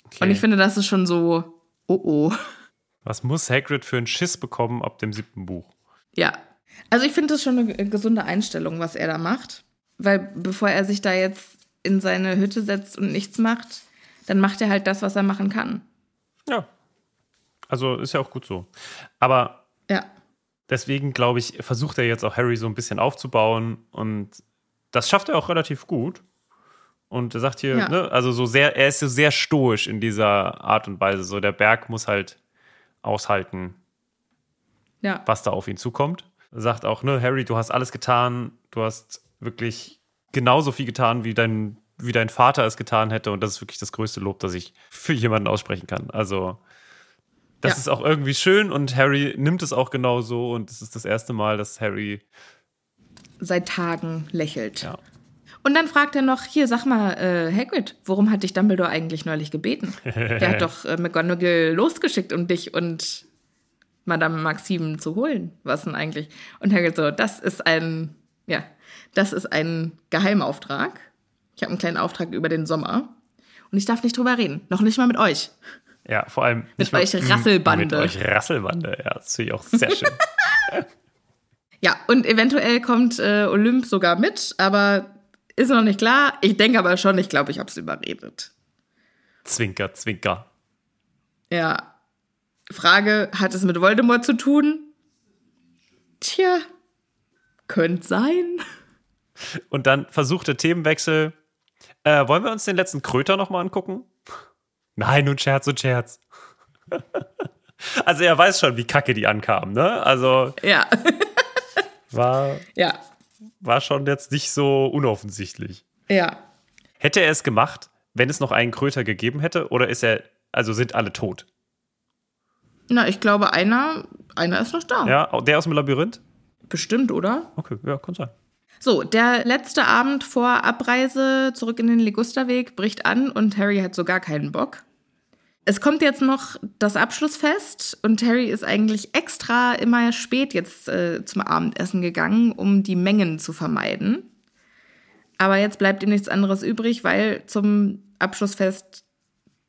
Okay. Und ich finde, das ist schon so, oh oh. Was muss Hagrid für einen Schiss bekommen ab dem siebten Buch? Ja. Also ich finde das schon eine gesunde Einstellung, was er da macht. Weil bevor er sich da jetzt in seine Hütte setzt und nichts macht, dann macht er halt das, was er machen kann. Ja. Also ist ja auch gut so. Aber Ja. deswegen, glaube ich, versucht er jetzt auch Harry so ein bisschen aufzubauen und das schafft er auch relativ gut. Und er sagt hier, Ja. ne, also so sehr, er ist so sehr stoisch in dieser Art und Weise. So, der Berg muss halt aushalten, Ja. was da auf ihn zukommt. Er sagt auch, ne, Harry, du hast alles getan, du hast wirklich genauso viel getan, wie dein, wie dein Vater es getan hätte. Und das ist wirklich das größte Lob, das ich für jemanden aussprechen kann. Also, das Ja. ist auch irgendwie schön und Harry nimmt es auch genauso. Und es ist das erste Mal, dass Harry, Seit Tagen lächelt. ja, Und dann fragt er noch, hier, sag mal, äh, Hagrid, worum hat dich Dumbledore eigentlich neulich gebeten? Der hat *laughs* doch äh, McGonagall losgeschickt, um dich und Madame Maxime zu holen. Was denn eigentlich? Und Hagrid so, das ist ein, ja, das ist ein Geheimauftrag. Ich habe einen kleinen Auftrag über den Sommer. Und ich darf nicht drüber reden. Noch nicht mal mit euch. ja, vor allem nicht euch mit Rasselbande. Mit euch Rasselbande, ja, das finde ich auch sehr schön. *laughs* Ja, und eventuell kommt äh, Olymp sogar mit, aber ist noch nicht klar. Ich denke aber schon, ich glaube, ich habe es überredet. zwinker, zwinker. Ja. Frage, hat es mit Voldemort zu tun? Tja, könnte sein. Und dann versucht der Themenwechsel. Äh, wollen wir uns den letzten Kröter nochmal angucken? Nein, nun Scherz und Scherz. *laughs* also er weiß schon, wie kacke die ankamen, ne? Also Ja, war, ja, war schon jetzt nicht so unoffensichtlich. ja. Hätte er es gemacht, wenn es noch einen Kröter gegeben hätte? Oder ist er, also sind alle tot? Na, ich glaube, einer, einer ist noch da. Ja, der aus dem Labyrinth? Bestimmt, oder? Okay, ja, kann sein. So, der letzte Abend vor Abreise zurück in den Ligusterweg bricht an und Harry hat so gar keinen Bock. Es kommt jetzt noch das Abschlussfest und Harry ist eigentlich extra immer spät jetzt äh, zum Abendessen gegangen, um die Mengen zu vermeiden. Aber jetzt bleibt ihm nichts anderes übrig, weil zum Abschlussfest,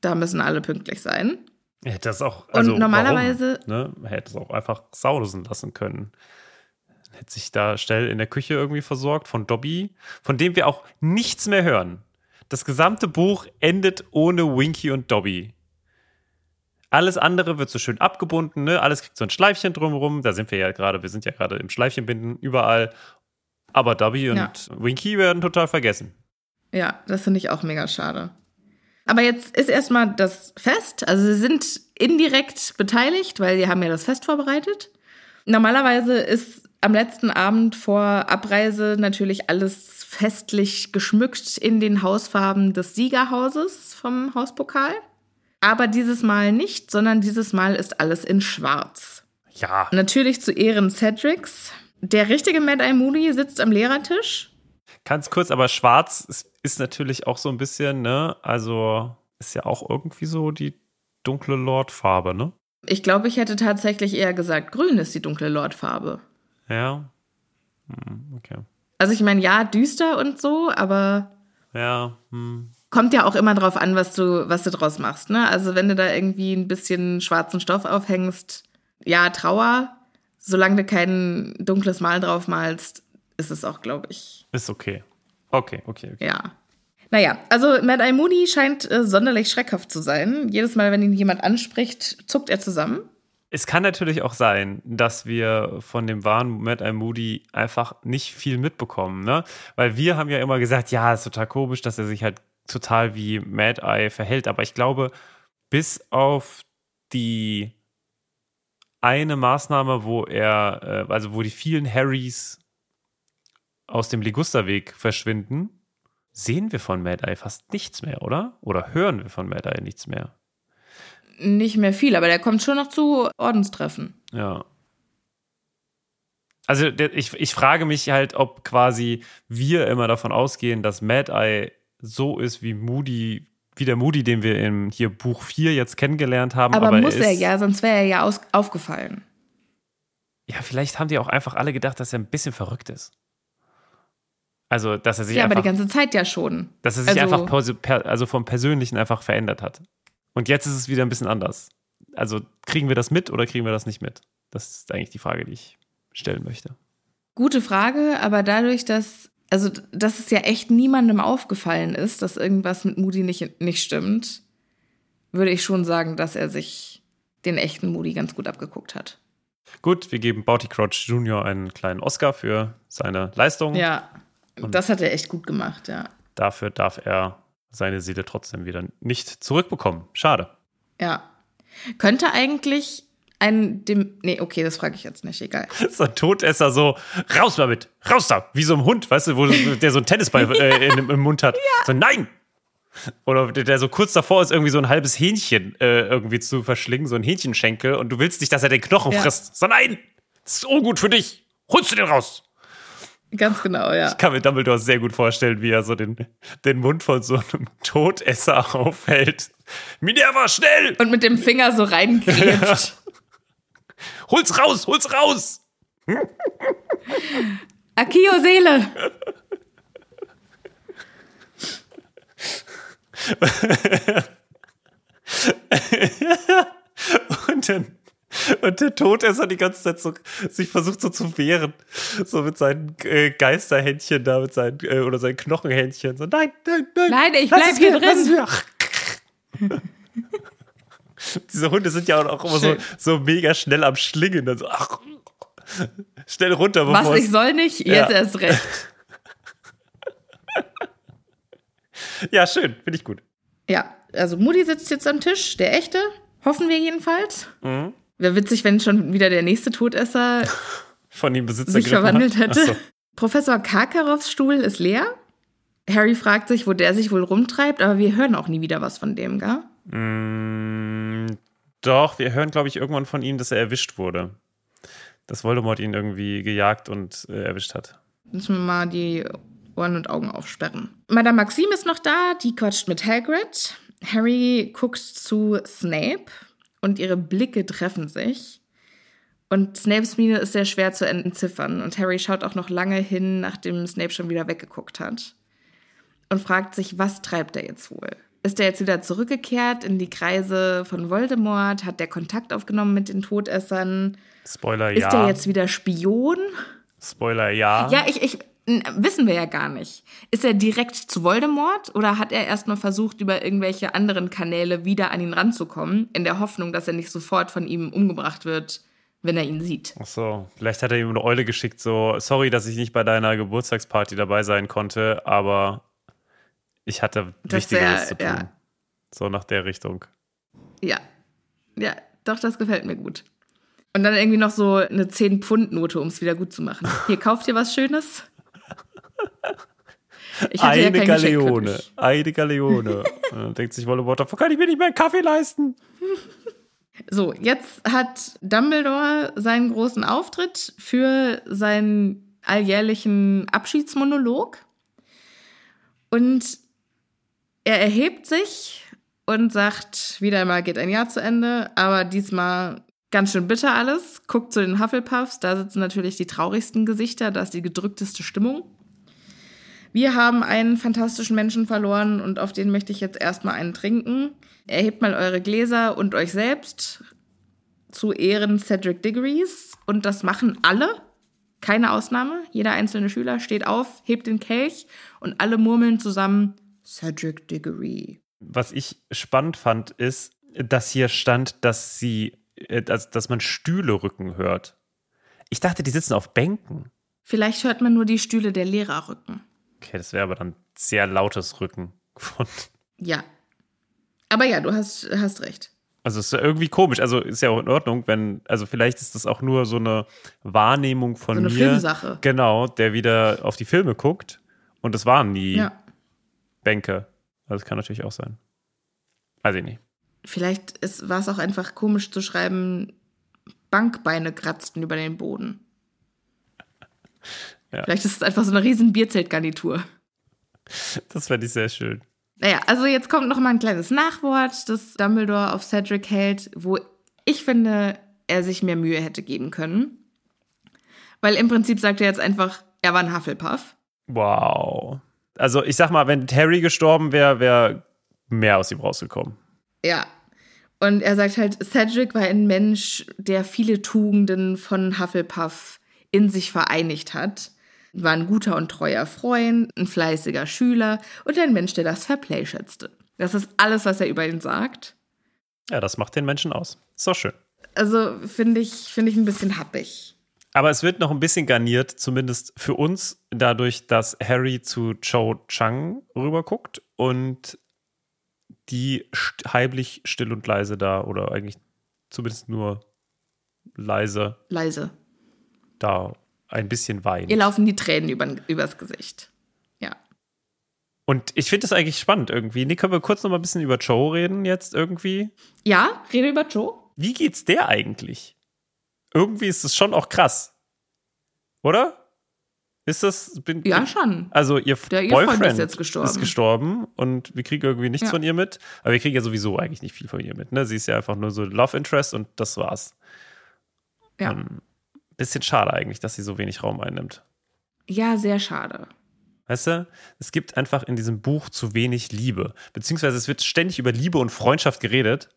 da müssen alle pünktlich sein. Er hätte das auch, also normalerweise- warum, ne? Er hätte es auch einfach sausen lassen können. hätte sich da schnell in der Küche irgendwie versorgt von Dobby, von dem wir auch nichts mehr hören. Das gesamte Buch endet ohne Winky und Dobby. Alles andere wird so schön abgebunden, ne? Alles kriegt so ein Schleifchen drumherum. Da sind wir ja gerade, wir sind ja gerade im Schleifchenbinden überall. Aber Dobby und Ja. Winky werden total vergessen. Ja, das finde ich auch mega schade. Aber jetzt ist erstmal das Fest. Also sie sind indirekt beteiligt, weil sie haben ja das Fest vorbereitet. Normalerweise ist am letzten Abend vor Abreise natürlich alles festlich geschmückt in den Hausfarben des Siegerhauses vom Hauspokal. Aber dieses Mal nicht, sondern dieses Mal ist alles in Schwarz. Ja, Natürlich zu Ehren Cedrics. Der richtige Mad Eye Moody sitzt am Lehrertisch. ganz kurz, aber schwarz ist, ist natürlich auch so ein bisschen, ne? Also ist ja auch irgendwie so die dunkle Lord-Farbe, ne? Ich glaube, ich hätte tatsächlich eher gesagt, grün ist die dunkle Lordfarbe. Ja. Hm, okay. Also ich meine, ja, düster und so, aber Ja, hm. Kommt ja auch immer drauf an, was du, was du draus machst. Ne? Also wenn du da irgendwie ein bisschen schwarzen Stoff aufhängst, ja, Trauer. Solange du kein dunkles Mal drauf malst, ist es auch, glaube ich, ist okay. Okay, okay, okay. ja. Naja, also Mad Eye Moody scheint äh, sonderlich schreckhaft zu sein. Jedes Mal, wenn ihn jemand anspricht, zuckt er zusammen. Es kann natürlich auch sein, dass wir von dem wahren Mad Eye Moody einfach nicht viel mitbekommen, ne? Weil wir haben ja immer gesagt, ja, ist total komisch, dass er sich halt total wie Mad Eye verhält. Aber ich glaube, bis auf die eine Maßnahme, wo er, äh, also wo die vielen Harrys aus dem Ligusterweg verschwinden, sehen wir von Mad Eye fast nichts mehr, oder? Oder hören wir von Mad Eye nichts mehr? Nicht mehr viel, aber der kommt schon noch zu Ordenstreffen. Ja. Also ich, ich frage mich halt, ob quasi wir immer davon ausgehen, dass Mad Eye so ist wie Moody, wie der Moody, den wir im hier Buch 4 jetzt kennengelernt haben. Aber, muss ist, er ja, sonst wäre er ja aus, aufgefallen. Ja, vielleicht haben die auch einfach alle gedacht, dass er ein bisschen verrückt ist. Also, dass er sich Ja, aber einfach, die ganze Zeit ja schon. dass er sich also- einfach also vom Persönlichen einfach verändert hat. Und jetzt ist es wieder ein bisschen anders. Also, kriegen wir das mit oder kriegen wir das nicht mit? Das ist eigentlich die Frage, die ich stellen möchte. Gute Frage, aber dadurch, dass, also, dass es ja echt niemandem aufgefallen ist, dass irgendwas mit Moody nicht, nicht stimmt, würde ich schon sagen, dass er sich den echten Moody ganz gut abgeguckt hat. Gut, wir geben Bounty Crouch Jr. einen kleinen Oscar für seine Leistung. Ja, das hat er echt gut gemacht, ja. Dafür darf er seine Seele trotzdem wieder nicht zurückbekommen. Schade. Ja. Könnte eigentlich ein, dem, nee, okay, das frage ich jetzt nicht, egal. *laughs* So ein Todesser so, raus damit, raus da, wie so ein Hund, weißt du, wo der so einen Tennisball *laughs* äh, in, im Mund hat. So, nein! Oder der, der so kurz davor ist, irgendwie so ein halbes Hähnchen äh, irgendwie zu verschlingen, so ein Hähnchenschenkel, und du willst nicht, dass er den Knochen Ja. frisst. So, nein! Das ist ungut für dich! Holst du den raus! Ganz genau, ja. Ich kann mir Dumbledore sehr gut vorstellen, wie er so den, den Mund von so einem Todesser *laughs* aufhält. Minerva, schnell! Und mit dem Finger so reingrätscht. Hol's raus, hol's raus! Akio Seele! Und dann und der Todesser die ganze Zeit so sich versucht so zu wehren. So mit seinen äh, Geisterhändchen da, mit seinen, äh, oder seinen Knochenhändchen. So, nein, nein, nein. Nein, ich bleib hier drin. *laughs* *laughs* Diese Hunde sind ja auch immer so, so mega schnell am Schlingen. Dann so, ach, schnell runter, Was ich soll nicht, jetzt Ja. erst recht. *laughs* Ja, schön, finde ich gut. Ja, also Moody sitzt jetzt am Tisch, der echte, hoffen wir jedenfalls. Mhm. Wäre witzig, wenn schon wieder der nächste Todesser *laughs* Von ihm Besitzer sich verwandelt hat. hätte. So. Professor Karkaroffs Stuhl ist leer. Harry fragt sich, wo der sich wohl rumtreibt, aber wir hören auch nie wieder was von dem, gell? Mm, doch, wir hören, glaube ich, irgendwann von ihm, dass er erwischt wurde. Dass Voldemort ihn irgendwie gejagt und äh, erwischt hat. Müssen wir mal die Ohren und Augen aufsperren. Madame Maxime ist noch da, die quatscht mit Hagrid. Harry guckt zu Snape und ihre Blicke treffen sich. Und Snapes Miene ist sehr schwer zu entziffern. Und Harry schaut auch noch lange hin, nachdem Snape schon wieder weggeguckt hat. Und fragt sich, was treibt er jetzt wohl? Ist er jetzt wieder zurückgekehrt in die Kreise von Voldemort? Hat der Kontakt aufgenommen mit den Todessern? Spoiler, Ist ja. er jetzt wieder Spion? Spoiler, ja. Ja, ich, ich, wissen wir ja gar nicht. Ist er direkt zu Voldemort oder hat er erstmal versucht, über irgendwelche anderen Kanäle wieder an ihn ranzukommen, in der Hoffnung, dass er nicht sofort von ihm umgebracht wird, wenn er ihn sieht? Ach so, vielleicht hat er ihm eine Eule geschickt, so, sorry, dass ich nicht bei deiner Geburtstagsparty dabei sein konnte, aber ich hatte Das Wichtigeres zu tun. ja. So nach der Richtung. Ja. Ja, doch, das gefällt mir gut. Und dann irgendwie noch so eine 10-Pfund-Note, um es wieder gut zu machen. Hier, kauft ihr was Schönes? Ich hatte ja eine für Galeone, eine Galeone. Denkt sich Voldemort, davon kann ich mir nicht mehr einen Kaffee leisten. So, jetzt hat Dumbledore seinen großen Auftritt für seinen alljährlichen Abschiedsmonolog. Und er erhebt sich und sagt, wieder einmal geht ein Jahr zu Ende, aber diesmal ganz schön bitter alles. Guckt zu den Hufflepuffs, da sitzen natürlich die traurigsten Gesichter, da ist die gedrückteste Stimmung. Wir haben einen fantastischen Menschen verloren und auf den möchte ich jetzt erstmal einen trinken. Erhebt mal eure Gläser und euch selbst zu Ehren Cedric Diggory's. Und das machen alle. Keine Ausnahme. Jeder einzelne Schüler steht auf, hebt den Kelch und alle murmeln zusammen Cedric Diggory. Was ich spannend fand, ist, dass hier stand, dass sie, äh, dass, dass man Stühle rücken hört. Ich dachte, die sitzen auf Bänken. Vielleicht hört man nur die Stühle der Lehrer rücken. Okay, das wäre aber dann sehr lautes Rücken. Von, Ja. Aber ja, du hast, hast recht. also es ist ja irgendwie komisch. Also ist ja auch in Ordnung, wenn, also vielleicht ist das auch nur so eine Wahrnehmung von So eine mir. Filmsache. Genau, der wieder auf die Filme guckt. Und es waren nie Ja. Bänke. Also das kann natürlich auch sein. Weiß ich nicht. Vielleicht ist- war es auch einfach komisch zu schreiben, Bankbeine kratzten über den Boden. *laughs* Ja. Vielleicht ist es einfach so eine riesen Bierzeltgarnitur. Das fände ich sehr schön. Naja, also jetzt kommt noch mal ein kleines Nachwort, das Dumbledore auf Cedric hält, wo ich finde, er sich mehr Mühe hätte geben können. Weil im Prinzip sagt er jetzt einfach, er war ein Hufflepuff. Wow. Also ich sag mal, wenn Harry gestorben wäre, wäre mehr aus ihm rausgekommen. Ja. Und er sagt halt, Cedric war ein Mensch, der viele Tugenden von Hufflepuff in sich vereinigt hat. War ein guter und treuer Freund, ein fleißiger Schüler und ein Mensch, der das Fairplay schätzte. Das ist alles, was er über ihn sagt. Ja, das macht den Menschen aus. Ist doch schön. Also finde ich, finde ich ein bisschen happig. Aber es wird noch ein bisschen garniert, zumindest für uns, dadurch, dass Harry zu Cho Chang rüberguckt und die heimlich still und leise da oder eigentlich zumindest nur leise Leise. da ein bisschen weint. Ihr laufen die Tränen über, übers Gesicht. Ja. Und ich finde das eigentlich spannend irgendwie. Nee, können wir kurz noch mal ein bisschen über Joe reden jetzt irgendwie? Ja, rede über Joe. Wie geht's der eigentlich? Irgendwie ist es schon auch krass. Oder? Ist das. Bin, Ja, schon. Also, ihr Der Ehefreund Boyfriend ist jetzt gestorben. ist gestorben und wir kriegen irgendwie nichts Ja. von ihr mit. Aber wir kriegen ja sowieso eigentlich nicht viel von ihr mit. Ne? Sie ist ja einfach nur so Love Interest und das war's. Ja. Ähm, bisschen schade eigentlich, dass sie so wenig Raum einnimmt. Ja, sehr schade. Weißt du, es gibt einfach in diesem Buch zu wenig Liebe. Beziehungsweise es wird ständig über Liebe und Freundschaft geredet,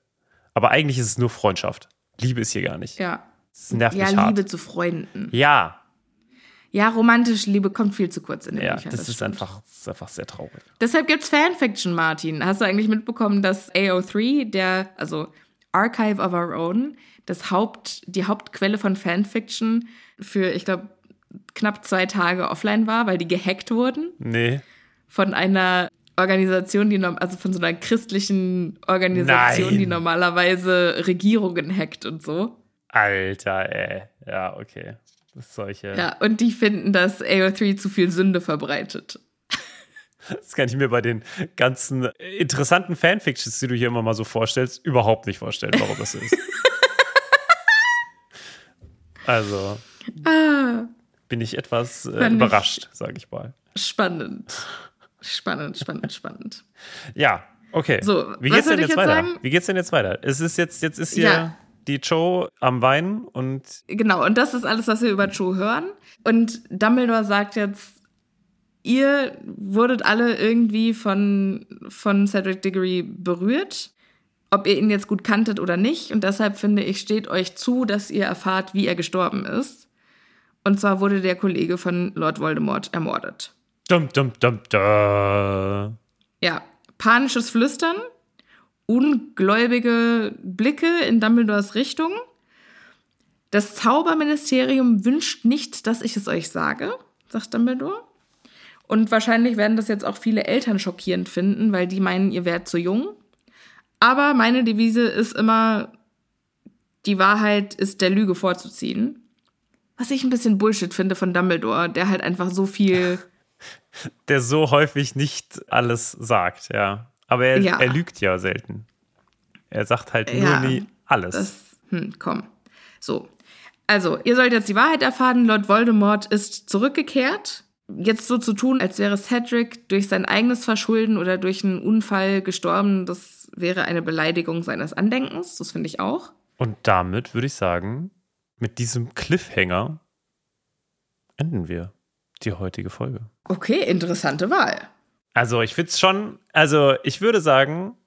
aber eigentlich ist es nur Freundschaft. Liebe ist hier gar nicht. Ja. Das nervt Ja, mich hart. Liebe zu Freunden. Ja, Ja, romantische Liebe kommt viel zu kurz in den ja, Büchern. das, ist stimmt. einfach, das ist einfach sehr traurig. Deshalb gibt's Fanfiction, Martin. Hast du eigentlich mitbekommen, dass AO3, der, also Archive of Our Own, das Haupt, die Hauptquelle von Fanfiction für, ich glaube, knapp zwei Tage offline war, weil die gehackt wurden Nee. von einer Organisation, die also von so einer christlichen Organisation, Nein. die normalerweise Regierungen hackt und so. Alter, ey. Ja, okay. Das solche. Ja, und die finden, dass AO3 zu viel Sünde verbreitet. Das kann ich mir bei den ganzen interessanten Fanfictions, die du hier immer mal so vorstellst, überhaupt nicht vorstellen, warum das ist. *laughs* Also Ah, bin ich etwas äh, überrascht, sage ich mal. spannend. Spannend, spannend, spannend. Ja, okay. So, Wie geht's denn jetzt jetzt weiter? sagen? Wie geht's denn jetzt weiter? Es ist jetzt, jetzt ist hier Ja. Die Joe am Weinen und Genau, und das ist alles, was wir über Joe hören. Und Dumbledore sagt jetzt, ihr wurdet alle irgendwie von, von Cedric Diggory berührt, ob ihr ihn jetzt gut kanntet oder nicht. Und deshalb finde ich, steht euch zu, dass ihr erfahrt, wie er gestorben ist. Und zwar wurde der Kollege von Lord Voldemort ermordet. Dum, dum, dum, dum. Ja, panisches Flüstern, ungläubige Blicke in Dumbledores Richtung. Das Zauberministerium wünscht nicht, dass ich es euch sage, sagt Dumbledore. Und wahrscheinlich werden das jetzt auch viele Eltern schockierend finden, weil die meinen, ihr wärt zu jung. Aber meine Devise ist immer, die Wahrheit ist der Lüge vorzuziehen. Was ich ein bisschen Bullshit finde von Dumbledore, der halt einfach so viel. *laughs* Der so häufig nicht alles sagt, ja. Aber er, Ja. er lügt ja selten. Er sagt halt nur Ja, nie alles. Das, hm, komm. So. Also, ihr sollt jetzt die Wahrheit erfahren. Lord Voldemort ist zurückgekehrt. Jetzt so zu tun, als wäre Cedric durch sein eigenes Verschulden oder durch einen Unfall gestorben, das wäre eine Beleidigung seines Andenkens. Das finde ich auch. Und damit würde ich sagen, mit diesem Cliffhanger enden wir die heutige Folge. Okay, interessante Wahl. Also ich finde es schon, also ich würde sagen,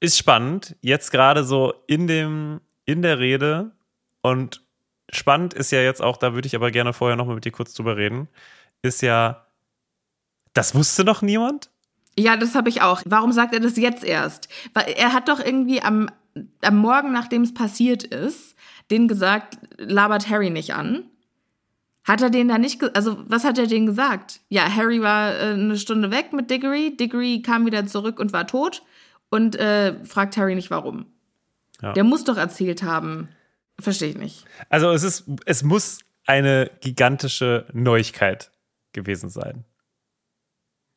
ist spannend, jetzt gerade so in dem, in der Rede und spannend ist ja jetzt auch, da würde ich aber gerne vorher nochmal mit dir kurz drüber reden, ist ja, das wusste noch niemand? Ja, das habe ich auch. Warum sagt er das jetzt erst? Weil er hat doch irgendwie am, am Morgen, nachdem es passiert ist, den gesagt, labert Harry nicht an. Hat er den da nicht, also was hat er denen gesagt? Ja, Harry war äh, eine Stunde weg mit Diggory, Diggory kam wieder zurück und war tot und äh, fragt Harry nicht warum. Ja. Der muss doch erzählt haben. Verstehe ich nicht. Also es ist, es muss eine gigantische Neuigkeit gewesen sein.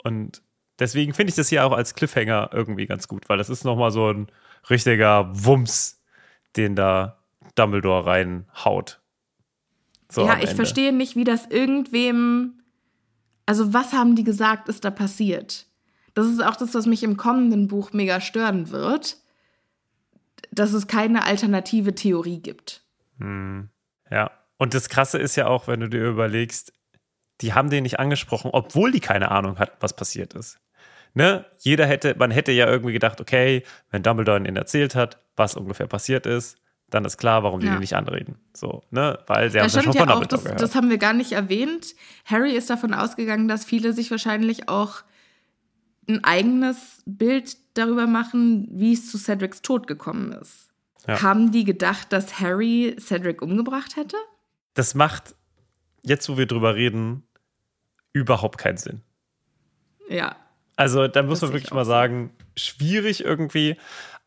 Und deswegen finde ich das hier auch als Cliffhanger irgendwie ganz gut, weil das ist nochmal so ein richtiger Wumms, den da Dumbledore reinhaut. So ja, ich verstehe nicht, wie das irgendwem. Also, was haben die gesagt, ist da passiert? Das ist auch das, was mich im kommenden Buch mega stören wird, dass es keine alternative Theorie gibt. Ja. Und das Krasse ist ja auch, wenn du dir überlegst, die haben den nicht angesprochen, obwohl die keine Ahnung hatten, was passiert ist. Ne? Jeder hätte, man hätte ja irgendwie gedacht, okay, wenn Dumbledore ihnen erzählt hat, was ungefähr passiert ist, dann ist klar, warum die Ja. den nicht anreden. So, ne? Weil sie haben es ja schon von ja auch, das, gehört. das haben wir gar nicht erwähnt. Harry ist davon ausgegangen, dass viele sich wahrscheinlich auch ein eigenes Bild darüber machen, wie es zu Cedrics Tod gekommen ist. Ja. Haben die gedacht, dass Harry Cedric umgebracht hätte? das macht, jetzt wo wir drüber reden, überhaupt keinen Sinn. Ja. Also da muss man wirklich mal sagen, schwierig irgendwie.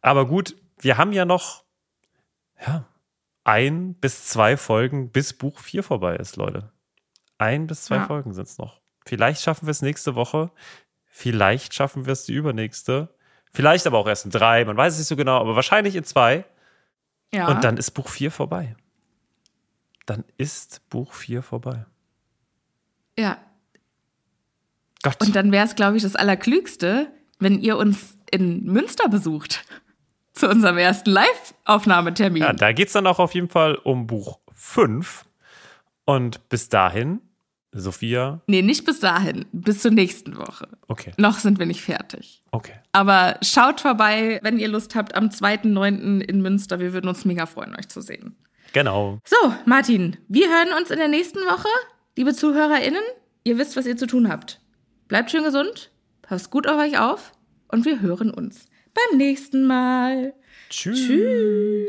Aber gut, wir haben ja noch ja, ein bis zwei Folgen, bis Buch 4 vorbei ist, Leute. Ein bis zwei Ja. Folgen sind es noch. Vielleicht schaffen wir es nächste Woche. Vielleicht schaffen wir es die übernächste. Vielleicht aber auch erst in drei. Man weiß es nicht so genau, aber wahrscheinlich in zwei. ja. Und dann ist Buch 4 vorbei. Dann ist Buch 4 vorbei. ja. Gott. Und dann wäre es, glaube ich, das Allerklügste, wenn ihr uns in Münster besucht. Zu unserem ersten Live-Aufnahmetermin. Ja, da geht es dann auch auf jeden Fall um Buch 5. Und bis dahin, Sophia, nee, nicht bis dahin. Bis zur nächsten Woche. okay, Noch sind wir nicht fertig. okay. Aber schaut vorbei, wenn ihr Lust habt, am 2.9. in Münster. Wir würden uns mega freuen, euch zu sehen. Genau. So, Martin, wir hören uns in der nächsten Woche. Liebe ZuhörerInnen, ihr wisst, was ihr zu tun habt. Bleibt schön gesund, passt gut auf euch auf und wir hören uns beim nächsten Mal. Tschüss. Tschüss.